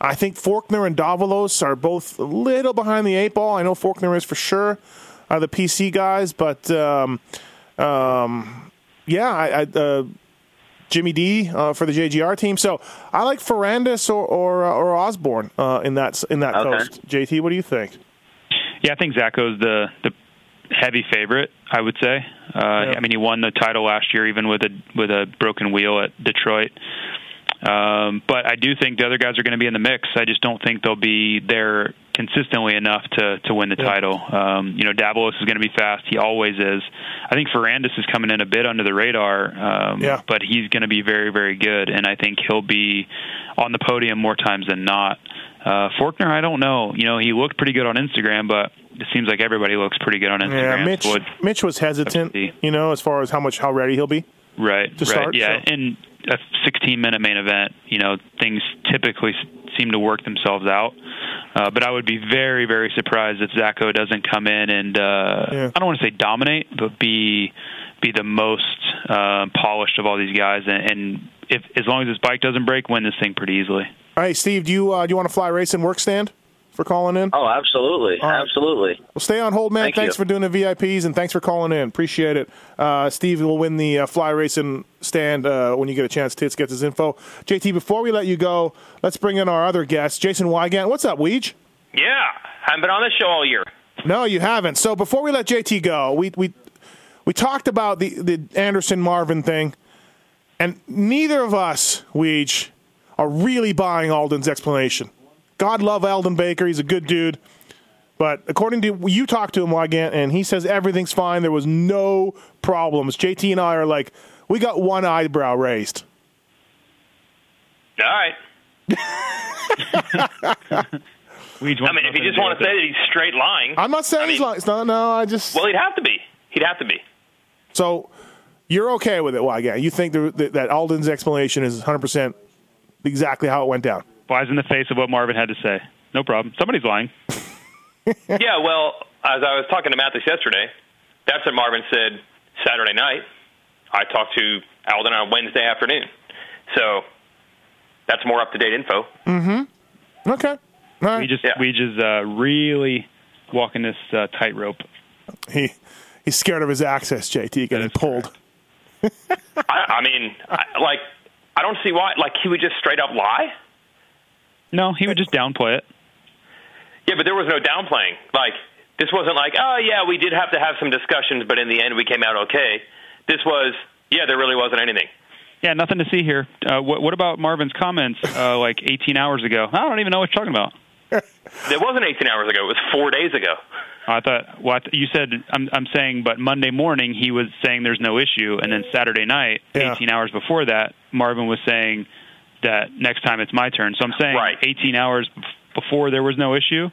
I think Faulkner and Davalos are both a little behind the eight ball. I know Faulkner is for sure, are the PC guys, but um, um, yeah, I, I, uh, Jimmy D uh, for the JGR team. So I like Ferrandis or or, uh, or Osborne uh, in that in that Okay. coast. JT, what do you think? Yeah, I think Zacho's the the heavy favorite. I would say. Uh, I mean, he won the title last year, even with a with a broken wheel at Detroit. Um, but I do think the other guys are going to be in the mix. I just don't think they'll be there consistently enough to to win the title. Um, you know, Davalos is going to be fast. He always is. I think Ferrandis is coming in a bit under the radar, um, Yeah. but he's going to be very, very good, and I think he'll be on the podium more times than not. Uh, Faulkner, I don't know. You know, he looked pretty good on Instagram, but it seems like everybody looks pretty good on Instagram. Yeah, Mitch. So Mitch was hesitant, you know, as far as how much how ready he'll be. Right. to right. start, Yeah, in a 16 minute main event, you know, things typically seem to work themselves out. Uh, but I would be very, very surprised if Zacho doesn't come in and uh, I don't want to say dominate, but be be the most uh, polished of all these guys, and, and if as long as his bike doesn't break, win this thing pretty easily. All right, Steve, do you uh, do you want to fly race and work stand for calling in? Oh, absolutely, absolutely. Well, stay on hold, man. Thank thanks you. for doing the VIPs and thanks for calling in. Appreciate it. Uh, Steve will win the uh, fly racing stand uh, when you get a chance. Tits gets his info. JT, before we let you go, let's bring in our other guest, Jason Weigandt. What's up, Weege? Yeah, I haven't been on this show all year. No, you haven't. So before we let JT go, we we we talked about the the Anderson Marvin thing, and neither of us, Weege, are really buying Aldon's explanation. God love Aldon Baker; he's a good dude. But according to you, talked to him, Weigandt, and he says everything's fine. There was no problems. JT and I are like, we got one eyebrow raised. All right. I I mean, if you just want to say that he's straight lying, I'm not saying he's lying. No, no, I just. well, he'd have to be. He'd have to be. So you're okay with it, Weigandt? You think that, that- that Aldon's explanation is 100 percent exactly how it went down? Flies in the face of what Marvin had to say. No problem. Somebody's lying. yeah, well, as I was talking to Matthes yesterday, that's what Marvin said Saturday night. I talked to Aldon on Wednesday afternoon. So that's more up to date info. Mm-hmm. Okay. We just we just uh, really walking this uh, tightrope. He he's scared of his access, JT, getting pulled. I, I mean, I, like, I don't see why. Like, he would just straight up lie. No, he would just downplay it. Yeah, but there was no downplaying. Like, this wasn't like, oh, yeah, we did have to have some discussions, but in the end we came out okay. This was, yeah, there really wasn't anything. Yeah, nothing to see here. Uh, what, what about Marvin's comments uh, like 18 hours ago? I don't even know what you're talking about. It wasn't 18 hours ago. It was four days ago. I thought. Well, I th- you said I'm. I'm saying, but Monday morning he was saying there's no issue, and then Saturday night, 18 hours before that, Marvin was saying that next time it's my turn. So I'm saying 18 hours before there was no issue.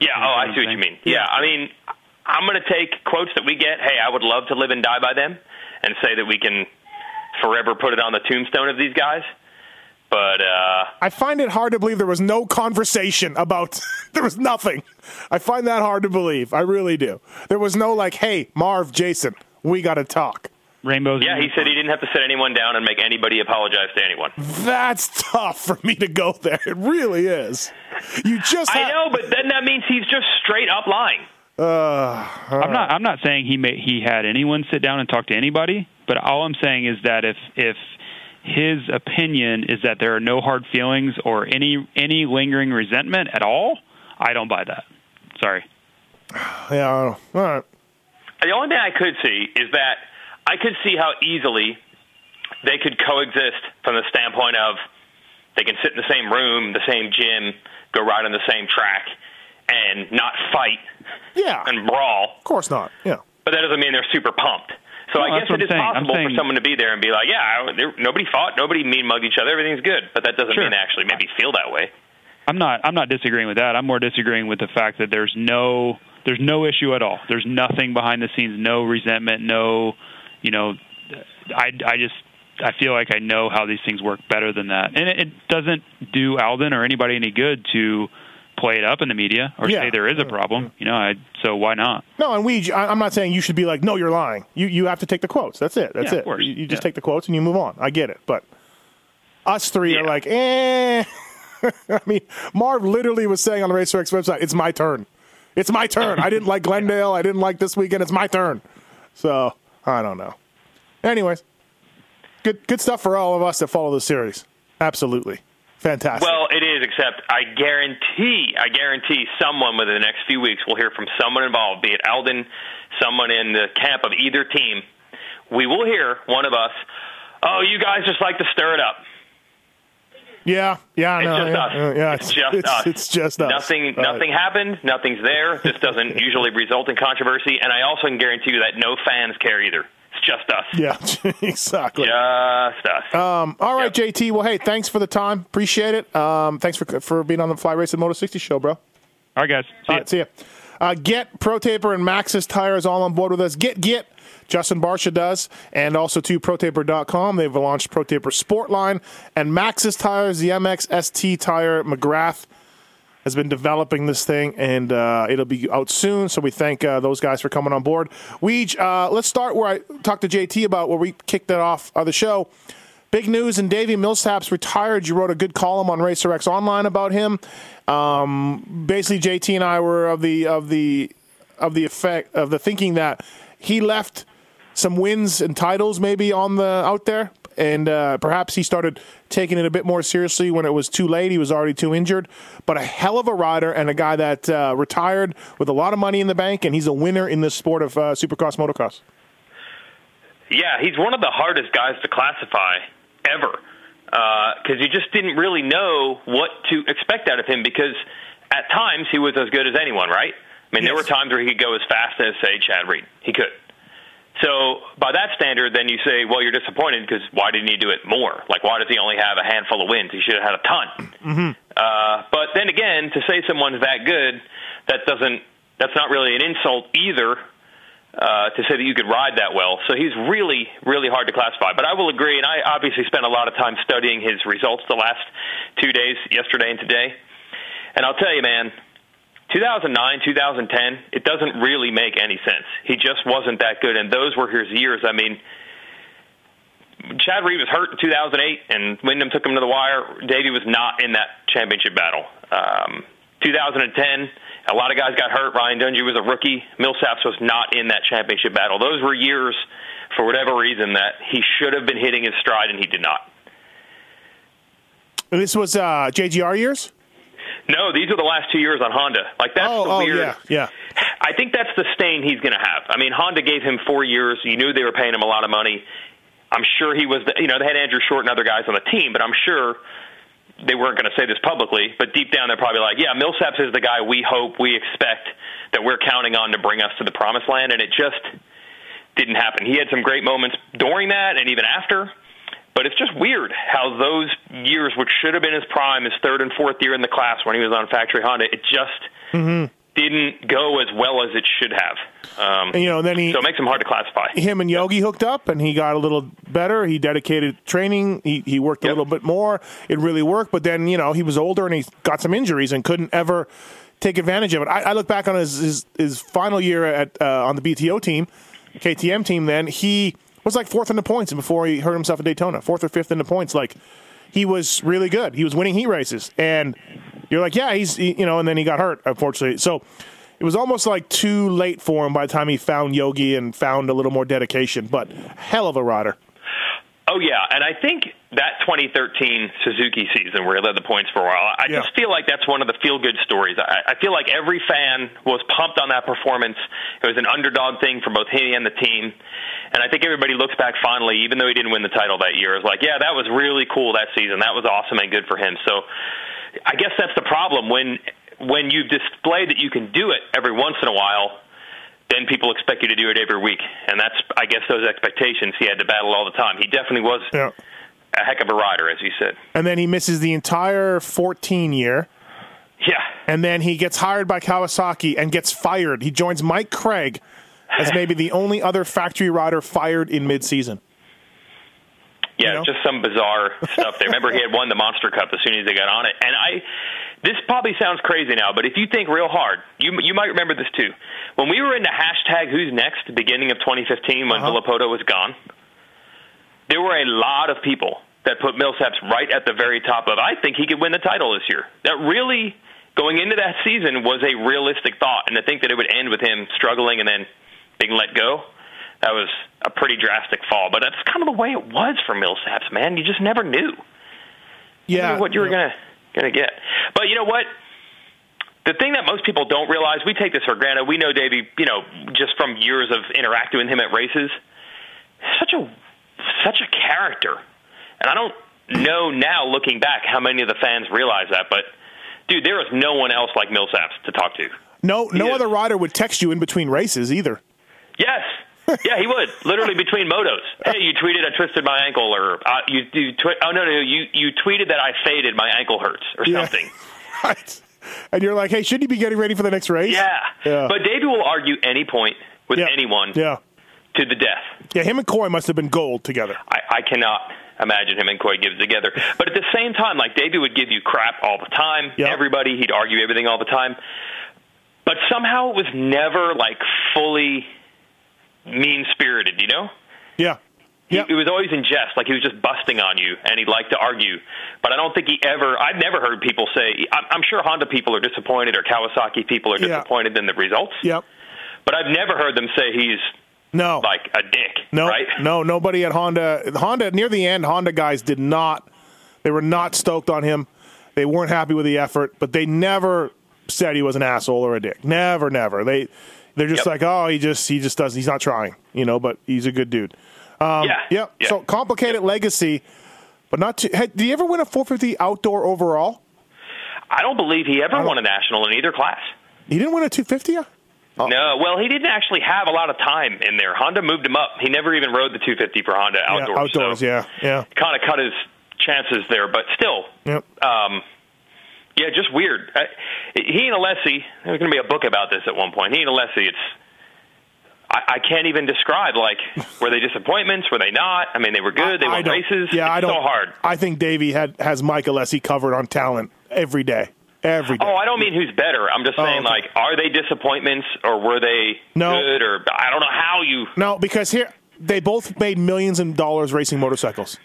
Yeah, oh, I see what you mean. Yeah, I mean, I'm going to take quotes that we get. Hey, I would love to live and die by them, and say that we can forever put it on the tombstone of these guys. But uh, I find it hard to believe there was no conversation about. there was nothing. I find that hard to believe. I really do. There was no like, hey, Marv, Jason, we got to talk. Rainbows. yeah, he said he didn't have to sit anyone down and make anybody apologize to anyone. That's tough for me to go there. It really is. You just. I know, but then that means he's just straight up lying. Uh, I'm not. I'm not saying he may, he had anyone sit down and talk to anybody. But all I'm saying is that if if his opinion is that there are no hard feelings or any any lingering resentment at all, I don't buy that. Sorry. Yeah. I know. All right. The only thing I could see is that I could see how easily they could coexist from the standpoint of they can sit in the same room, the same gym, go ride on the same track, and not fight yeah. and brawl. Of course not. Yeah. But that doesn't mean they're super pumped. So No, I guess it is it I'm saying. Possible for someone to be there and be like, yeah, nobody fought, nobody mean mugged each other, everything's good. But that doesn't mean they actually maybe feel that way. I'm not I'm not disagreeing with that. I'm more disagreeing with the fact that there's no there's no issue at all. There's nothing behind the scenes, no resentment, no, you know, I I just I feel like I know how these things work better than that, and it, it doesn't do Aldon or anybody any good to play it up in the media or Yeah. say there is a problem. You know, I, so why not? No, and we. I'm not saying you should be like, no, you're lying. You you have to take the quotes. That's it. That's Yeah, it. You, you just Yeah. take the quotes and you move on. I get it, but us three are like, eh. I mean, Marv literally was saying on the RacerX website, "It's my turn. It's my turn. I didn't like Glendale. I didn't like this weekend. It's my turn." So I don't know. Anyways, good good stuff for all of us that follow the series. Absolutely, fantastic. Well, it is, except I guarantee, I guarantee someone within the next few weeks will hear from someone involved, be it Aldon, someone in the camp of either team. We will hear one of us, oh, you guys just like to stir it up. Yeah, yeah, It's no, just yeah, us. yeah, It's just it's, us. It's just us. Nothing, Right. nothing happened. Nothing's there. This doesn't usually result in controversy, and I also can guarantee you that no fans care either. It's just us. Yeah, exactly. Just us. Um, all right, JT. Well, hey, thanks for the time. Appreciate it. Um, thanks for for being on the Fly Racing Moto 60 show, bro. All right, guys. See All ya. right, see ya. Uh, get Pro Taper and Maxxis tires all on board with us. Get get. Justin Barcia does, and also to ProTaper.com. They've launched Pro Taper Sport line and Maxxis tires, the MX ST tire. McGrath has been developing this thing, and uh, it'll be out soon. So we thank uh, those guys for coming on board. Weege, uh, let's start where I talked to JT about where we kicked it off of the show. Big news, and Davey Millsaps retired. You wrote a good column on RacerX Online about him. Um, basically, JT and I were of the of the of the effect of the thinking that he left some wins and titles maybe on the out there, and uh, perhaps he started taking it a bit more seriously when it was too late. He was already too injured, but a hell of a rider and a guy that uh, retired with a lot of money in the bank, and he's a winner in the sport of uh, supercross motocross. Yeah, he's one of the hardest guys to classify ever because you just didn't really know what to expect out of him because at times he was as good as anyone, right? I mean, there were times where he could go as fast as, say, Chad Reed. He could. So by that standard, then you say, well, you're disappointed because why didn't he do it more? Like, why does he only have a handful of wins? He should have had a ton. Mm-hmm. Uh, but then again, to say someone's that good, that doesn't. That's not really an insult either. Uh, to say that you could ride that well, so he's really, really hard to classify. But I will agree, and I obviously spent a lot of time studying his results the last two days, yesterday and today. And I'll tell you, man, 2009, 2010, it doesn't really make any sense. He just wasn't that good, and those were his years. I mean, Chad Reed was hurt in 2008, and Windham took him to the wire. Davey was not in that championship battle. Um, 2010, a lot of guys got hurt. Ryan Dungey was a rookie. Millsaps was not in that championship battle. Those were years, for whatever reason, that he should have been hitting his stride, and he did not. This was uh, JGR years. No, these are the last two years on Honda. Like that's Oh, the oh weird. yeah, yeah. I think that's the stain he's going to have. I mean, Honda gave him four years. You knew they were paying him a lot of money. I'm sure he was. The, you know, they had Andrew Short and other guys on the team, but I'm sure they weren't going to say this publicly. But deep down, they're probably like, "Yeah, Millsaps is the guy we hope, we expect that we're counting on to bring us to the promised land," and it just didn't happen. He had some great moments during that and even after. But it's just weird how those years, which should have been his prime, his third and fourth year in the class when he was on factory Honda, it just Mm-hmm. didn't go as well as it should have. Um, And, you know, then he- so it makes him hard to classify. him and Yogi hooked up, and he got a little better. He dedicated training. He he worked a little bit more. It really worked. But then you know he was older and he got some injuries and couldn't ever take advantage of it. I, I look back on his his, his final year at uh, on the BTO team, KTM team. Then he was like fourth in the points before he hurt himself at Daytona, fourth or fifth in the points. Like he was really good. He was winning heat races, and you're like, yeah, he's he, you know. And then he got hurt, unfortunately. So it was almost like too late for him by the time he found Yogi and found a little more dedication. But hell of a rider. Oh yeah, and I think that 2013 Suzuki season where he led the points for a while, I Yeah. just feel like that's one of the feel-good stories. I, I feel like every fan was pumped on that performance. It was an underdog thing for both he and the team, and I think everybody looks back fondly, even though he didn't win the title that year. Is like, yeah, that was really cool that season. That was awesome and good for him. So, I guess that's the problem when when you display that you can do it every once in a while then people expect you to do it every week. And that's, I guess, those expectations he had to battle all the time. He definitely was Yeah. a heck of a rider, as you said. And then he misses the entire 14 year. Yeah. And then he gets hired by Kawasaki and gets fired. He joins Mike Craig as maybe the only other factory rider fired in midseason. Yeah, just some bizarre stuff there. Remember, he had won the Monster Cup as soon as they got on it, and I. This probably sounds crazy now, but if you think real hard, you you might remember this too. When we were in the hashtag Who's Next, beginning of 2015, when Uh-huh. Villopoto was gone, there were a lot of people that put Millsaps right at the very top of. I think he could win the title this year. That really going into that season was a realistic thought, and to think that it would end with him struggling and then being let go, that was a pretty drastic fall. But that's kind of the way it was for Millsaps, man. You just never knew. Yeah, what you were gonna gonna get. But you know what? The thing that most people don't realize, we take this for granted. We know Davey, you know, just from years of interacting with him at races, such a such a character. And I don't know now, looking back, how many of the fans realize that. But dude, there is no one else like Millsaps to talk to. No, no other rider would text you in between races either. Yes. yeah, he would. Literally between motos. Hey, you tweeted I twisted my ankle, or uh, you, you twi- oh no no you you tweeted that I faded, my ankle hurts, or Yeah. something. Right. And you're like, hey, shouldn't you be getting ready for the next race? Yeah. Yeah. But David will argue any point with anyone Yeah. to the death. Yeah, him and Coy must have been gold together. I, I cannot imagine him and Coy give together. But at the same time, like Davey would give you crap all the time. Everybody, he'd argue everything all the time. But somehow it was never like fully mean spirited, you know? Yeah. He, It was always in jest, like he was just busting on you, and he liked to argue. But I don't think he ever. I've never heard people say. I'm, I'm sure Honda people are disappointed, or Kawasaki people are Yeah. disappointed in the results. Yep. But I've never heard them say he's No. like a dick. No, right? no, nobody at Honda. Honda near the end, Honda guys did not. They were not stoked on him. They weren't happy with the effort, but they never said he was an asshole or a dick. Never, never. They they're just like, oh, he just he just does. He's not trying, you know. But he's a good dude. Um, Yeah, Yep. So complicated legacy, but not too. Hey, did he ever win a 450 outdoor overall? I don't believe he ever won a national in either class. He didn't win a 250. No, well, he didn't actually have a lot of time in there. Honda moved him up. He never even rode the 250 for Honda outdoors. yeah, outdoors. Yeah, yeah. Kind of cut his chances there, but still, Yep. um, yeah, just weird. He and Alessi, there's going to be a book about this at one point. He and Alessi, it's I, I can't even describe. Like, were they disappointments? Were they not? I mean, they were good. They I won races. Yeah, it's I don't. so hard. I think Davey had has Mike Alessi covered on talent every day. Every day. Oh, I don't mean who's better. I'm just Oh, saying, okay. like, are they disappointments or were they No. good? Or I don't know how you. No, because here they both made millions of dollars racing motorcycles.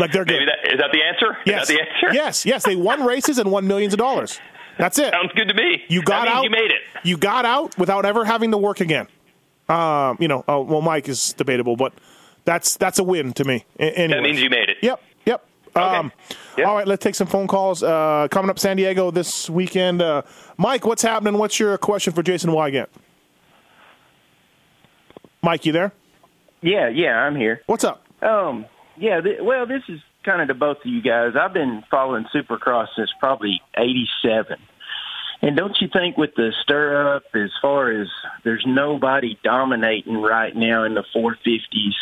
Like they're good. Maybe that is that the answer? Yes. Is that the answer? Yes, yes. They won races and won millions of dollars. That's it. Sounds good to me. You got that means out. You made it. You got out without ever having to work again. Um, you know, oh, well, Mike is debatable, but that's that's a win to me. A- That means you made it. Yep, yep. Um, All right, let's take some phone calls. Uh, coming up, San Diego this weekend. Uh, Mike, what's happening? What's your question for Jason Weigandt? Mike, you there? Yeah, yeah, I'm here. What's up? Um, yeah, th- well, this is kind of to both of you guys. I've been following Supercross since probably '87, and don't you think with the stir up, as far as there's nobody dominating right now in the 450s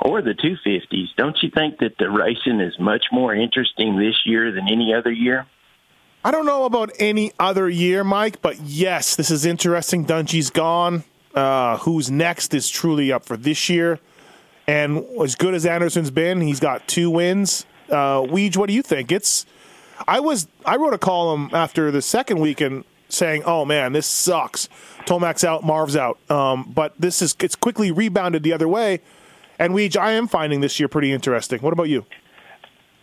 or the 250s, don't you think that the racing is much more interesting this year than any other year? I don't know about any other year, Mike, but yes, this is interesting. Dungey's gone. Uh, who's next is truly up for this year. And as good as Anderson's been, he's got two wins. Uh, Weege, what do you think? It's I was I wrote a column after the second weekend saying, "Oh man, this sucks." Tomac's out, Marv's out. Um, but this is it's quickly rebounded the other way. And Weege, I am finding this year pretty interesting. What about you?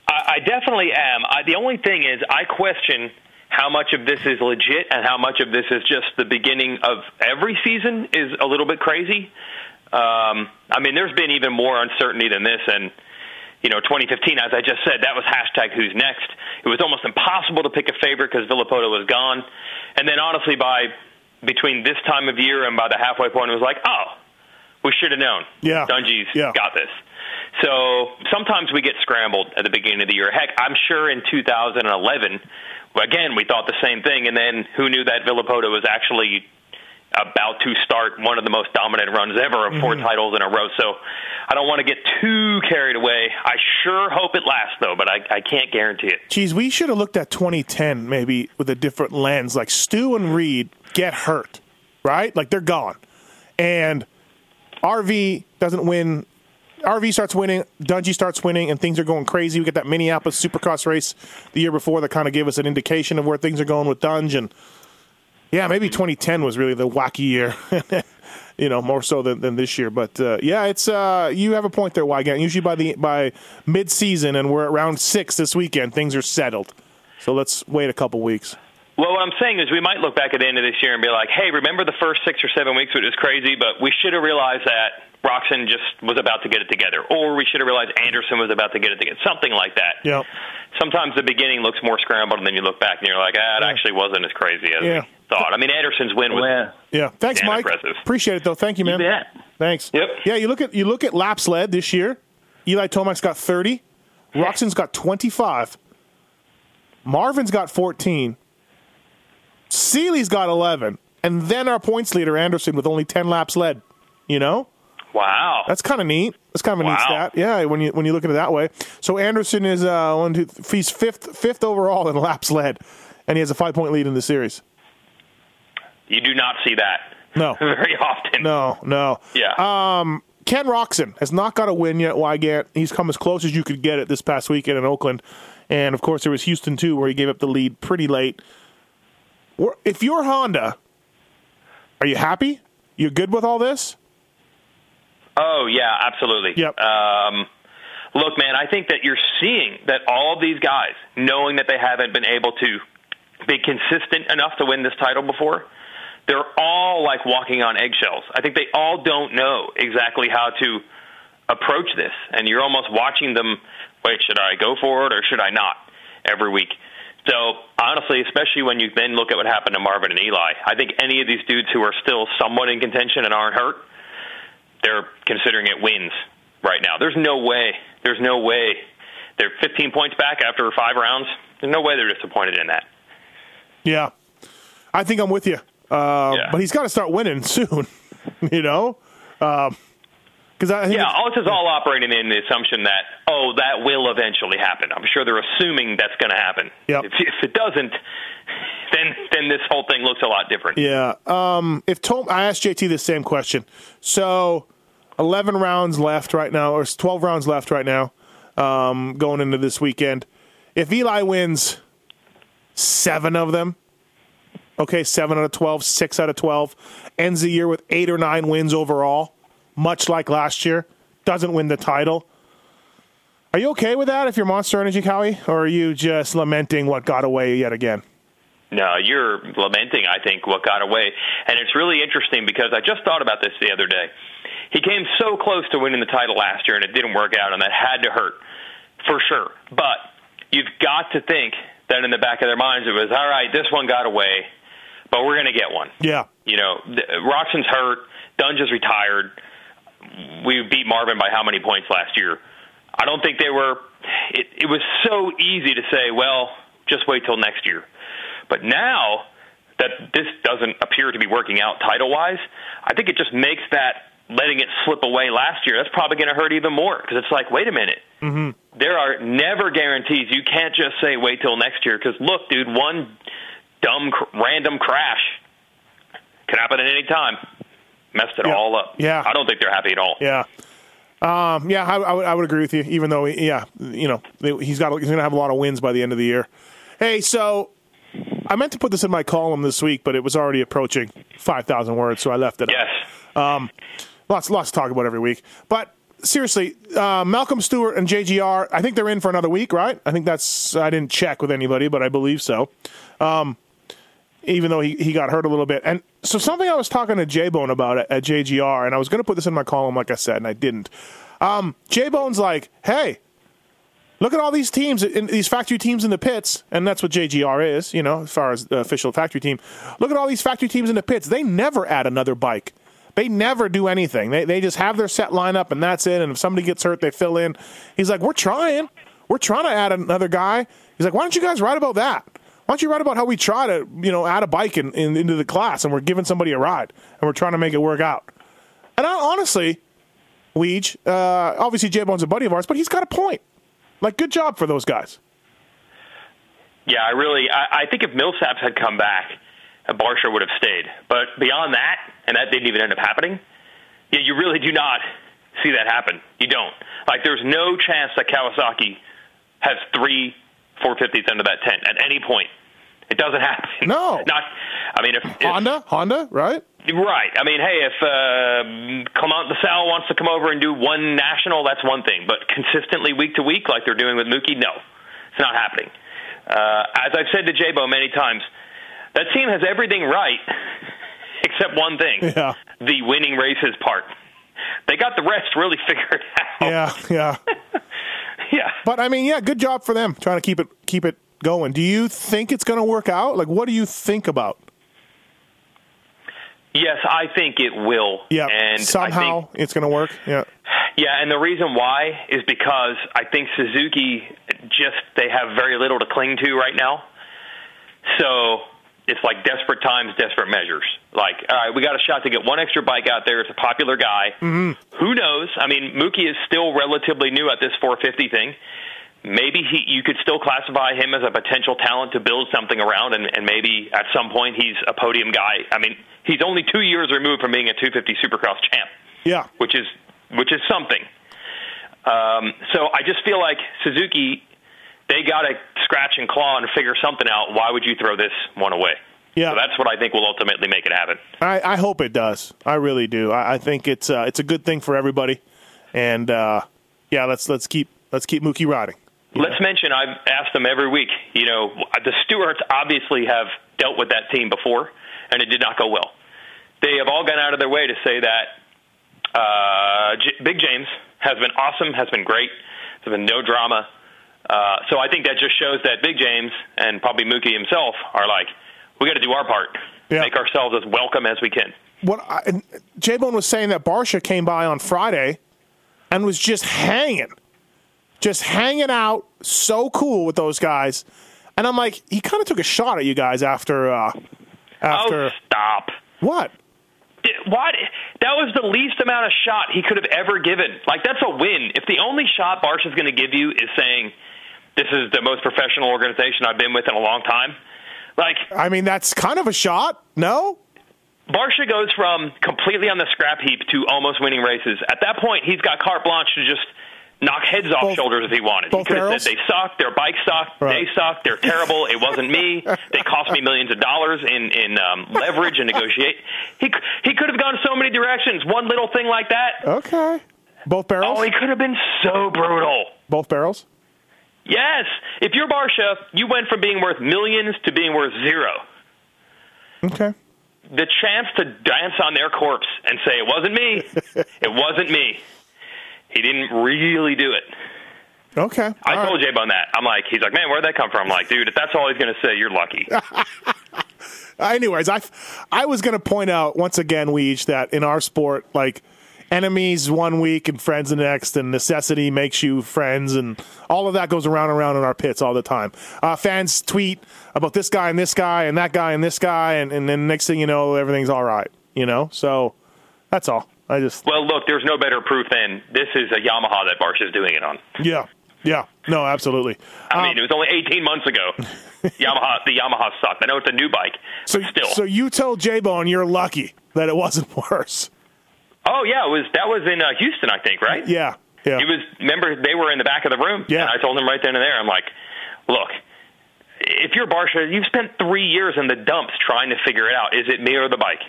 I, I definitely am. I, the only thing is, I question how much of this is legit and how much of this is just the beginning of every season is a little bit crazy. Um, I mean, there's been even more uncertainty than this, and you know, 2015, as I just said, that was hashtag Who's Next. It was almost impossible to pick a favorite because Villopoto was gone, and then honestly, by between this time of year and by the halfway point, it was like, oh, we should have known. Yeah. Dungey's Yeah. got this. So sometimes we get scrambled at the beginning of the year. Heck, I'm sure in 2011, again, we thought the same thing, and then who knew that Villopoto was actually about to start one of the most dominant runs ever of 4 Mhm. titles in a row. So I don't want to get too carried away. I sure hope it lasts though, but I, I can't guarantee it. Geez, we should have looked at 2010 maybe with a different lens. Like Stu and Reed get hurt, right? Like they're gone, and RV doesn't win. RV starts winning, Dungey starts winning, and things are going crazy. We get that Minneapolis Supercross race the year before that kind of gave us an indication of where things are going with Dunge. And yeah, maybe 2010 was really the wacky year, you know, more so than, than this year. But uh, yeah, it's uh, you have a point there, Weigandt. Usually by the by mid season, and we're at round six this weekend, things are settled. So let's wait a couple weeks. Well, what I'm saying is we might look back at the end of this year and be like, hey, remember the first six or seven weeks, it was crazy, but we should have realized that Roczen just was about to get it together. Or we should have realized Anderson was about to get it together. Something like that. Yeah. Sometimes the beginning looks more scrambled, and then you look back and you're like, ah, it actually wasn't as crazy as Yeah. we thought. I mean, Anderson's win was Yeah, thanks, Mike. impressive. Appreciate it though. Thank you, man. bet. Thanks. Yep. Yeah, you look at you look at lap sled this year. Eli Tomac's got thirty. Roczen's got twenty five. Marvin's got fourteen. Seely's got eleven, and then our points leader Anderson with only ten laps led. You know, Wow. that's kind of neat. That's kind of a neat stat. Yeah, when you when you look at it that way. So Anderson is uh one two he's fifth fifth overall in laps led, and he has a five point lead in the series. You do not see that No. very often. No, no. Yeah. Um, Ken Roczen has not got a win yet. Weigandt. He's come as close as you could get it this past weekend in Oakland, and of course there was Houston too, where he gave up the lead pretty late. If you're Honda, are you happy? You good with all this? Oh yeah, absolutely. Yep. Um, look, man, I think that you're seeing that all of these guys, knowing that they haven't been able to be consistent enough to win this title before, they're all like walking on eggshells. I think they all don't know exactly how to approach this, and you're almost watching them. Wait, should I go for it or should I not? Every week. So honestly, especially when you then look at what happened to Marvin and Eli, I think any of these dudes who are still somewhat in contention and aren't hurt, they're considering it wins right now. There's no way. There's no way. They're 15 points back after five rounds. There's no way they're disappointed in that. Yeah, I think I'm with you. Uh, But he's got to start winning soon. you know, because I Yeah, all this is all operating in the assumption that oh, that will eventually happen. I'm sure they're assuming that's going to happen. Yep. If, if it doesn't, then then this whole thing looks a lot different. Yeah. Um, if Tom, I asked JT the same question. So, eleven rounds left right now, or twelve rounds left right now, um, going into this weekend. If Eli wins seven of them, okay, seven out of 12, six out of twelve, ends the year with eight or nine wins overall, much like last year, doesn't win the title. Are you okay with that if you're Monster Energy Kawi, or are you just lamenting what got away yet again? No, you're lamenting, I think, what got away. And it's really interesting because I just thought about this the other day. He came so close to winning the title last year, and it didn't work out, and that had to hurt, for sure. But you've got to think that in the back of their minds it was, all right, this one got away, but we're going to get one. Yeah. You know, Roczen's hurt, Dunge is retired. We beat Marvin by how many points last year? I don't think they were. It, it was so easy to say, well, just wait till next year. But now that this doesn't appear to be working out title wise, I think it just makes that letting it slip away last year. That's probably going to hurt even more because it's like, wait a minute. Mm-hmm. There are never guarantees. You can't just say wait till next year because look, dude, one dumb cr- random crash could happen at any time. Messed it all up. Yeah. I don't think they're happy at all. Yeah. Um, yeah, I, I, would, I would agree with you. Even though, yeah, you know, he's got he's going to have a lot of wins by the end of the year. Hey, so I meant to put this in my column this week, but it was already approaching five thousand words, so I left it. Yes. Um, lots, lots to talk about every week. But seriously, uh, Malcolm Stewart and JGR, I think they're in for another week, right? I think that's. I didn't check with anybody, but I believe so. Um, even though he, he got hurt a little bit. And so something I was talking to J Bone about at, at JGR, and I was going to put this in my column, like I said, and I didn't. Um, J Bone's like, hey, look at all these teams, in, these factory teams in the pits, and that's what JGR is, you know, as far as the official factory team. Look at all these factory teams in the pits. They never add another bike. They never do anything. They, they just have their set lineup, and that's it. And if somebody gets hurt, they fill in. He's like, we're trying. We're trying to add another guy. He's like, why don't you guys write about that? Why don't you write about how we try to, you know, add a bike in, in, into the class and we're giving somebody a ride and we're trying to make it work out? And I, honestly, Weege, uh, obviously J Bone's a buddy of ours, but he's got a point. Like, good job for those guys. Yeah, I really, I, I think if Millsaps had come back, Barcia would have stayed. But beyond that, and that didn't even end up happening, yeah, you really do not see that happen. You don't. Like, there's no chance that Kawasaki has three 450s under that tent at any point. It doesn't happen. No. Not. I mean, if, if Honda, Honda, right? Right. I mean, hey, if uh, Clement Desalle wants to come over and do one national, that's one thing. But consistently week to week, like they're doing with Mookie, no, it's not happening. Uh, as I've said to J-Bo many times, that team has everything right except one thing: Yeah. the winning races part. They got the rest really figured out. Yeah, yeah. yeah. But I mean, yeah, good job for them trying to keep it keep it going. Do you think it's going to work out? Like, what do you think about? Yes, I think it will. Yeah, and I somehow think it's going to work. Yeah, Yeah, and the reason why is because I think Suzuki just they have very little to cling to right now. So it's like desperate times, desperate measures. Like, all right, we got a shot to get one extra bike out there. It's a popular guy. Mm-hmm. Who knows? I mean, Mookie is still relatively new at this 450 thing. Maybe he, you could still classify him as a potential talent to build something around, and, and maybe at some point he's a podium guy. I mean, he's only two years removed from being a 250 Supercross champ yeah. which is which is something. Um, so I just feel like Suzuki, they got to scratch and claw and figure something out. Why would you throw this one away? Yeah. So that's what I think will ultimately make it happen. I, I hope it does. I really do. I, I think it's uh, it's a good thing for everybody. And uh, yeah, let's let's keep let's keep Mookie riding. Let's mention I've asked them every week. You know, the Stewarts obviously have dealt with that team before, and it did not go well. They have all gone out of their way to say that uh, J- Big James has been awesome, has been great. There's been no drama. Uh, so I think that just shows that Big James and probably Mookie himself are like, we got to do our part, make ourselves as welcome as we can. What J Bone was saying that Barcia came by on Friday and was just hanging, just hanging out, so cool with those guys. And I'm like, he kind of took a shot at you guys after. Uh, after oh, stop! What? What? That was the least amount of shot he could have ever given. Like that's a win. If the only shot Barcia's going to give you is saying, "This is the most professional organization I've been with in a long time," like I mean, that's kind of a shot. No. Barcia goes from completely on the scrap heap to almost winning races. At that point, he's got carte blanche to just knock heads off shoulders if he wanted. He could have said they suck, their bike sucked, Right. they suck, they're terrible. It wasn't me. They cost me millions of dollars in in um, leverage and negotiate. He he could have gone so many directions. One little thing like that. Okay. Both barrels. Oh, he could have been so brutal. Both barrels. Yes, if you're Barcia, you went from being worth millions to being worth zero. Okay. The chance to dance on their corpse and say it wasn't me, it wasn't me. He didn't really do it. Okay. I told Jabe on that. I'm like, he's like, man, where'd that come from? I'm like, dude, if that's all he's going to say, you're lucky. Anyways, I I was going to point out once again, Weege, that in our sport, like enemies one week and friends the next, and necessity makes you friends, and all of that goes around and around in our pits all the time. Uh, fans tweet about this guy and this guy and that guy and this guy, and, and then next thing you know, everything's all right. You know, so that's all. I just well, look, there's no better proof than this is a Yamaha that Barcia's doing it on. yeah yeah no absolutely. I mean, it was only 18 months ago. Yamaha, the Yamaha sucked. I know it's a new bike, So still. so you told J Bone you're lucky that it wasn't worse. oh yeah, it was that was in uh, Houston, I think, right? Yeah yeah. It was. Remember, they were in the back of the room. Yeah. And I told them right then and there. I'm like, look, if you're Barcia, you've spent three years in the dumps trying to figure it out. Is it me or the bike?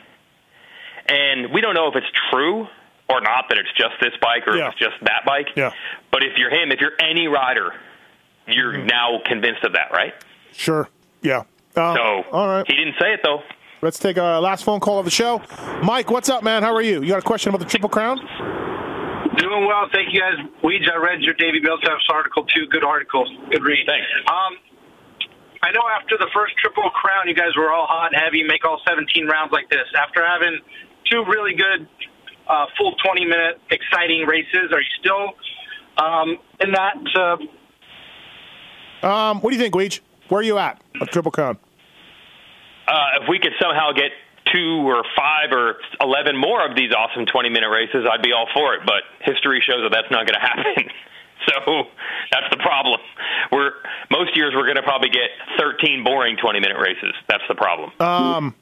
And we don't know if it's true or not that it's just this bike or Yeah. if it's just that bike. Yeah. But if you're him, if you're any rider, you're Mm-hmm. now convinced of that, right? Sure. Yeah. Um, so all right. he didn't say it though. Let's take our last phone call of the show. Mike, what's up, man? How are you? You got a question about the Triple Crown? Doing well, thank you guys. Weege, I read your Davey Millsaps article too. Good article, good read. Thanks. Um, I know after the first Triple Crown, you guys were all hot and heavy, make all 17 rounds like this. After having two really good, uh, full 20 minute exciting races, are you still um, in that? Uh, Um, what do you think, Weege? Where are you at? A Triple Crown. Uh, if we could somehow get two or five or eleven more of these awesome 20-minute races, I'd be all for it. But history shows that that's not going to happen. So that's the problem. We're most years we're going to probably get 13 boring 20-minute races. That's the problem. Um,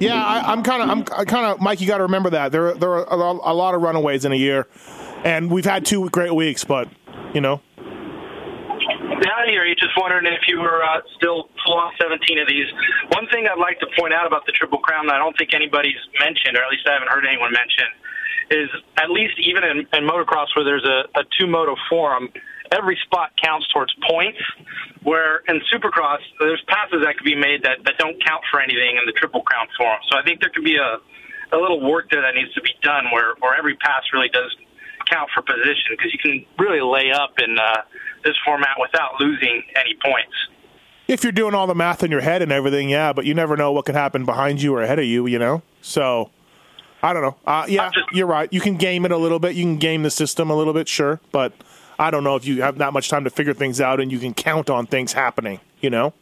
yeah, I, I'm kind of, I'm kind of, Mike. You got to remember that there, there are a, lot of runaways in a year, and we've had two great weeks. But you know, Down here, you just wondering if you were uh, still full on 17 of these. One thing I'd like to point out about the Triple Crown that I don't think anybody's mentioned, or at least I haven't heard anyone mention, is at least even in, in motocross where there's a, a two moto forum, every spot counts towards points. Where in Supercross, there's passes that could be made that, that don't count for anything in the Triple Crown forum. So I think there could be a, a little work there that needs to be done where, where every pass really does count for position because you can really lay up in uh, this format without losing any points. if you're doing all the math in your head and everything, yeah, but you never know what could happen behind you or ahead of you. You know, so. I don't know. Uh, yeah, you're right. You can game it a little bit. You can game the system a little bit, sure. But I don't know if you have that much time to figure things out and you can count on things happening. You know.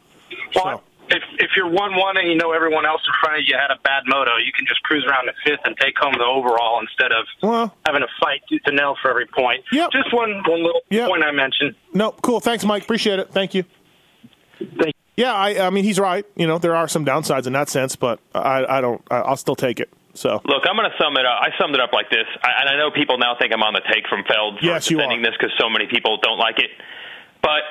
Well, if if you're one one and you know everyone else in front of you had a bad moto, you can just cruise around the fifth and take home the overall instead of well, having to fight tooth and nail for every point. Yep. Just one one little point I mentioned. No, cool. Thanks, Mike. Appreciate it. Thank you. Yeah, I, I mean he's right. You know there are some downsides in that sense, but I, I don't. I, I'll still take it. So Look, I'm going to sum it up. I summed it up like this, I, and I know people now think I'm on the take from Feld for Yes, you defending this because so many people don't like it. But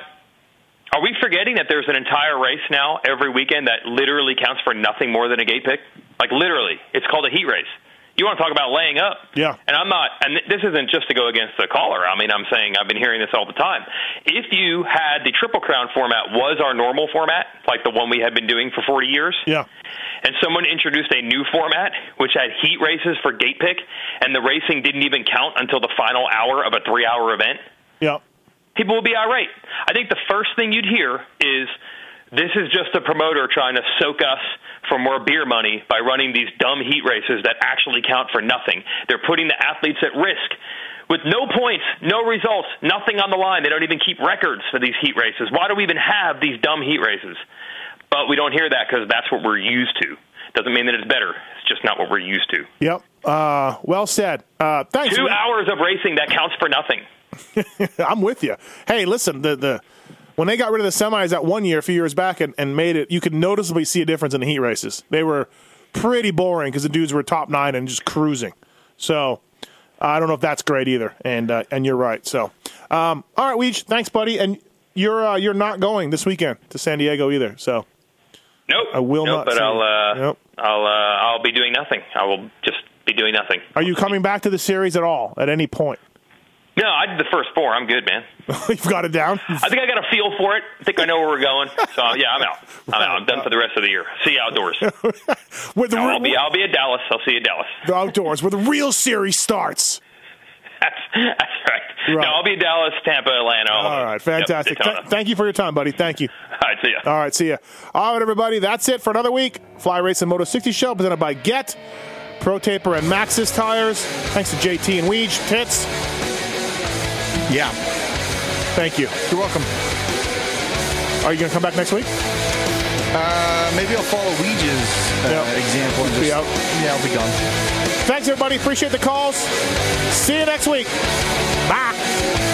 are we forgetting that there's an entire race now every weekend that literally counts for nothing more than a gate pick? Like literally, it's called a heat race. You want to talk about laying up? Yeah. And I'm not, and this isn't just to go against the caller. I mean, I'm saying I've been hearing this all the time. If you had the Triple Crown format was our normal format, like the one we had been doing for 40 years, Yeah. and someone introduced a new format which had heat races for gate pick, and the racing didn't even count until the final hour of a three hour event, Yeah. people would be irate. I think the first thing you'd hear is this is just a promoter trying to soak us for more beer money by running these dumb heat races that actually count for nothing. They're putting the athletes at risk. With no points, no results, nothing on the line. They don't even keep records for these heat races. Why do we even have these dumb heat races? But we don't hear that because that's what we're used to. Doesn't mean that it's better. It's just not what we're used to. Yep. Uh, well said. Uh, thanks. Two hours of racing that counts for nothing. I'm with you. Hey, listen, the the when they got rid of the semis that one year, a few years back, and, and made it, you could noticeably see a difference in the heat races. They were pretty boring because the dudes were top nine and just cruising. So I don't know if that's great either. And uh, and you're right. So um, all right, Weege, thanks, buddy. And you're uh, you're not going this weekend to San Diego either. So Nope. I will nope, not But I'll uh, I'll uh, I'll be doing nothing. I will just be doing nothing. are you coming back to the series at all at any point? No, I did the first four. I'm good, man. You've got it down. I think I got a feel for it. I think I know where we're going. So yeah, I'm out. I'm out. I'm done for the rest of the year. See you outdoors. With the No, I'll be I'll be at Dallas. I'll see you at Dallas. The outdoors where the real series starts. That's that's right. No, I'll be at Dallas, Tampa, Atlanta. All right, fantastic. Yep, Th- thank you for your time, buddy. Thank you. All right, see ya. All right, see ya. All right, everybody, that's it for another week. Fly Racing Moto 60 show presented by Get, Pro Taper, and Maxxis Tires. Thanks to JT and Weege. Tits. Yeah. Thank you. You're welcome. Are you going to come back next week? Uh, maybe I'll follow Weege's uh, example. And just, Be out. Yeah, I'll be gone. Thanks, everybody. Appreciate the calls. See you next week. Bye.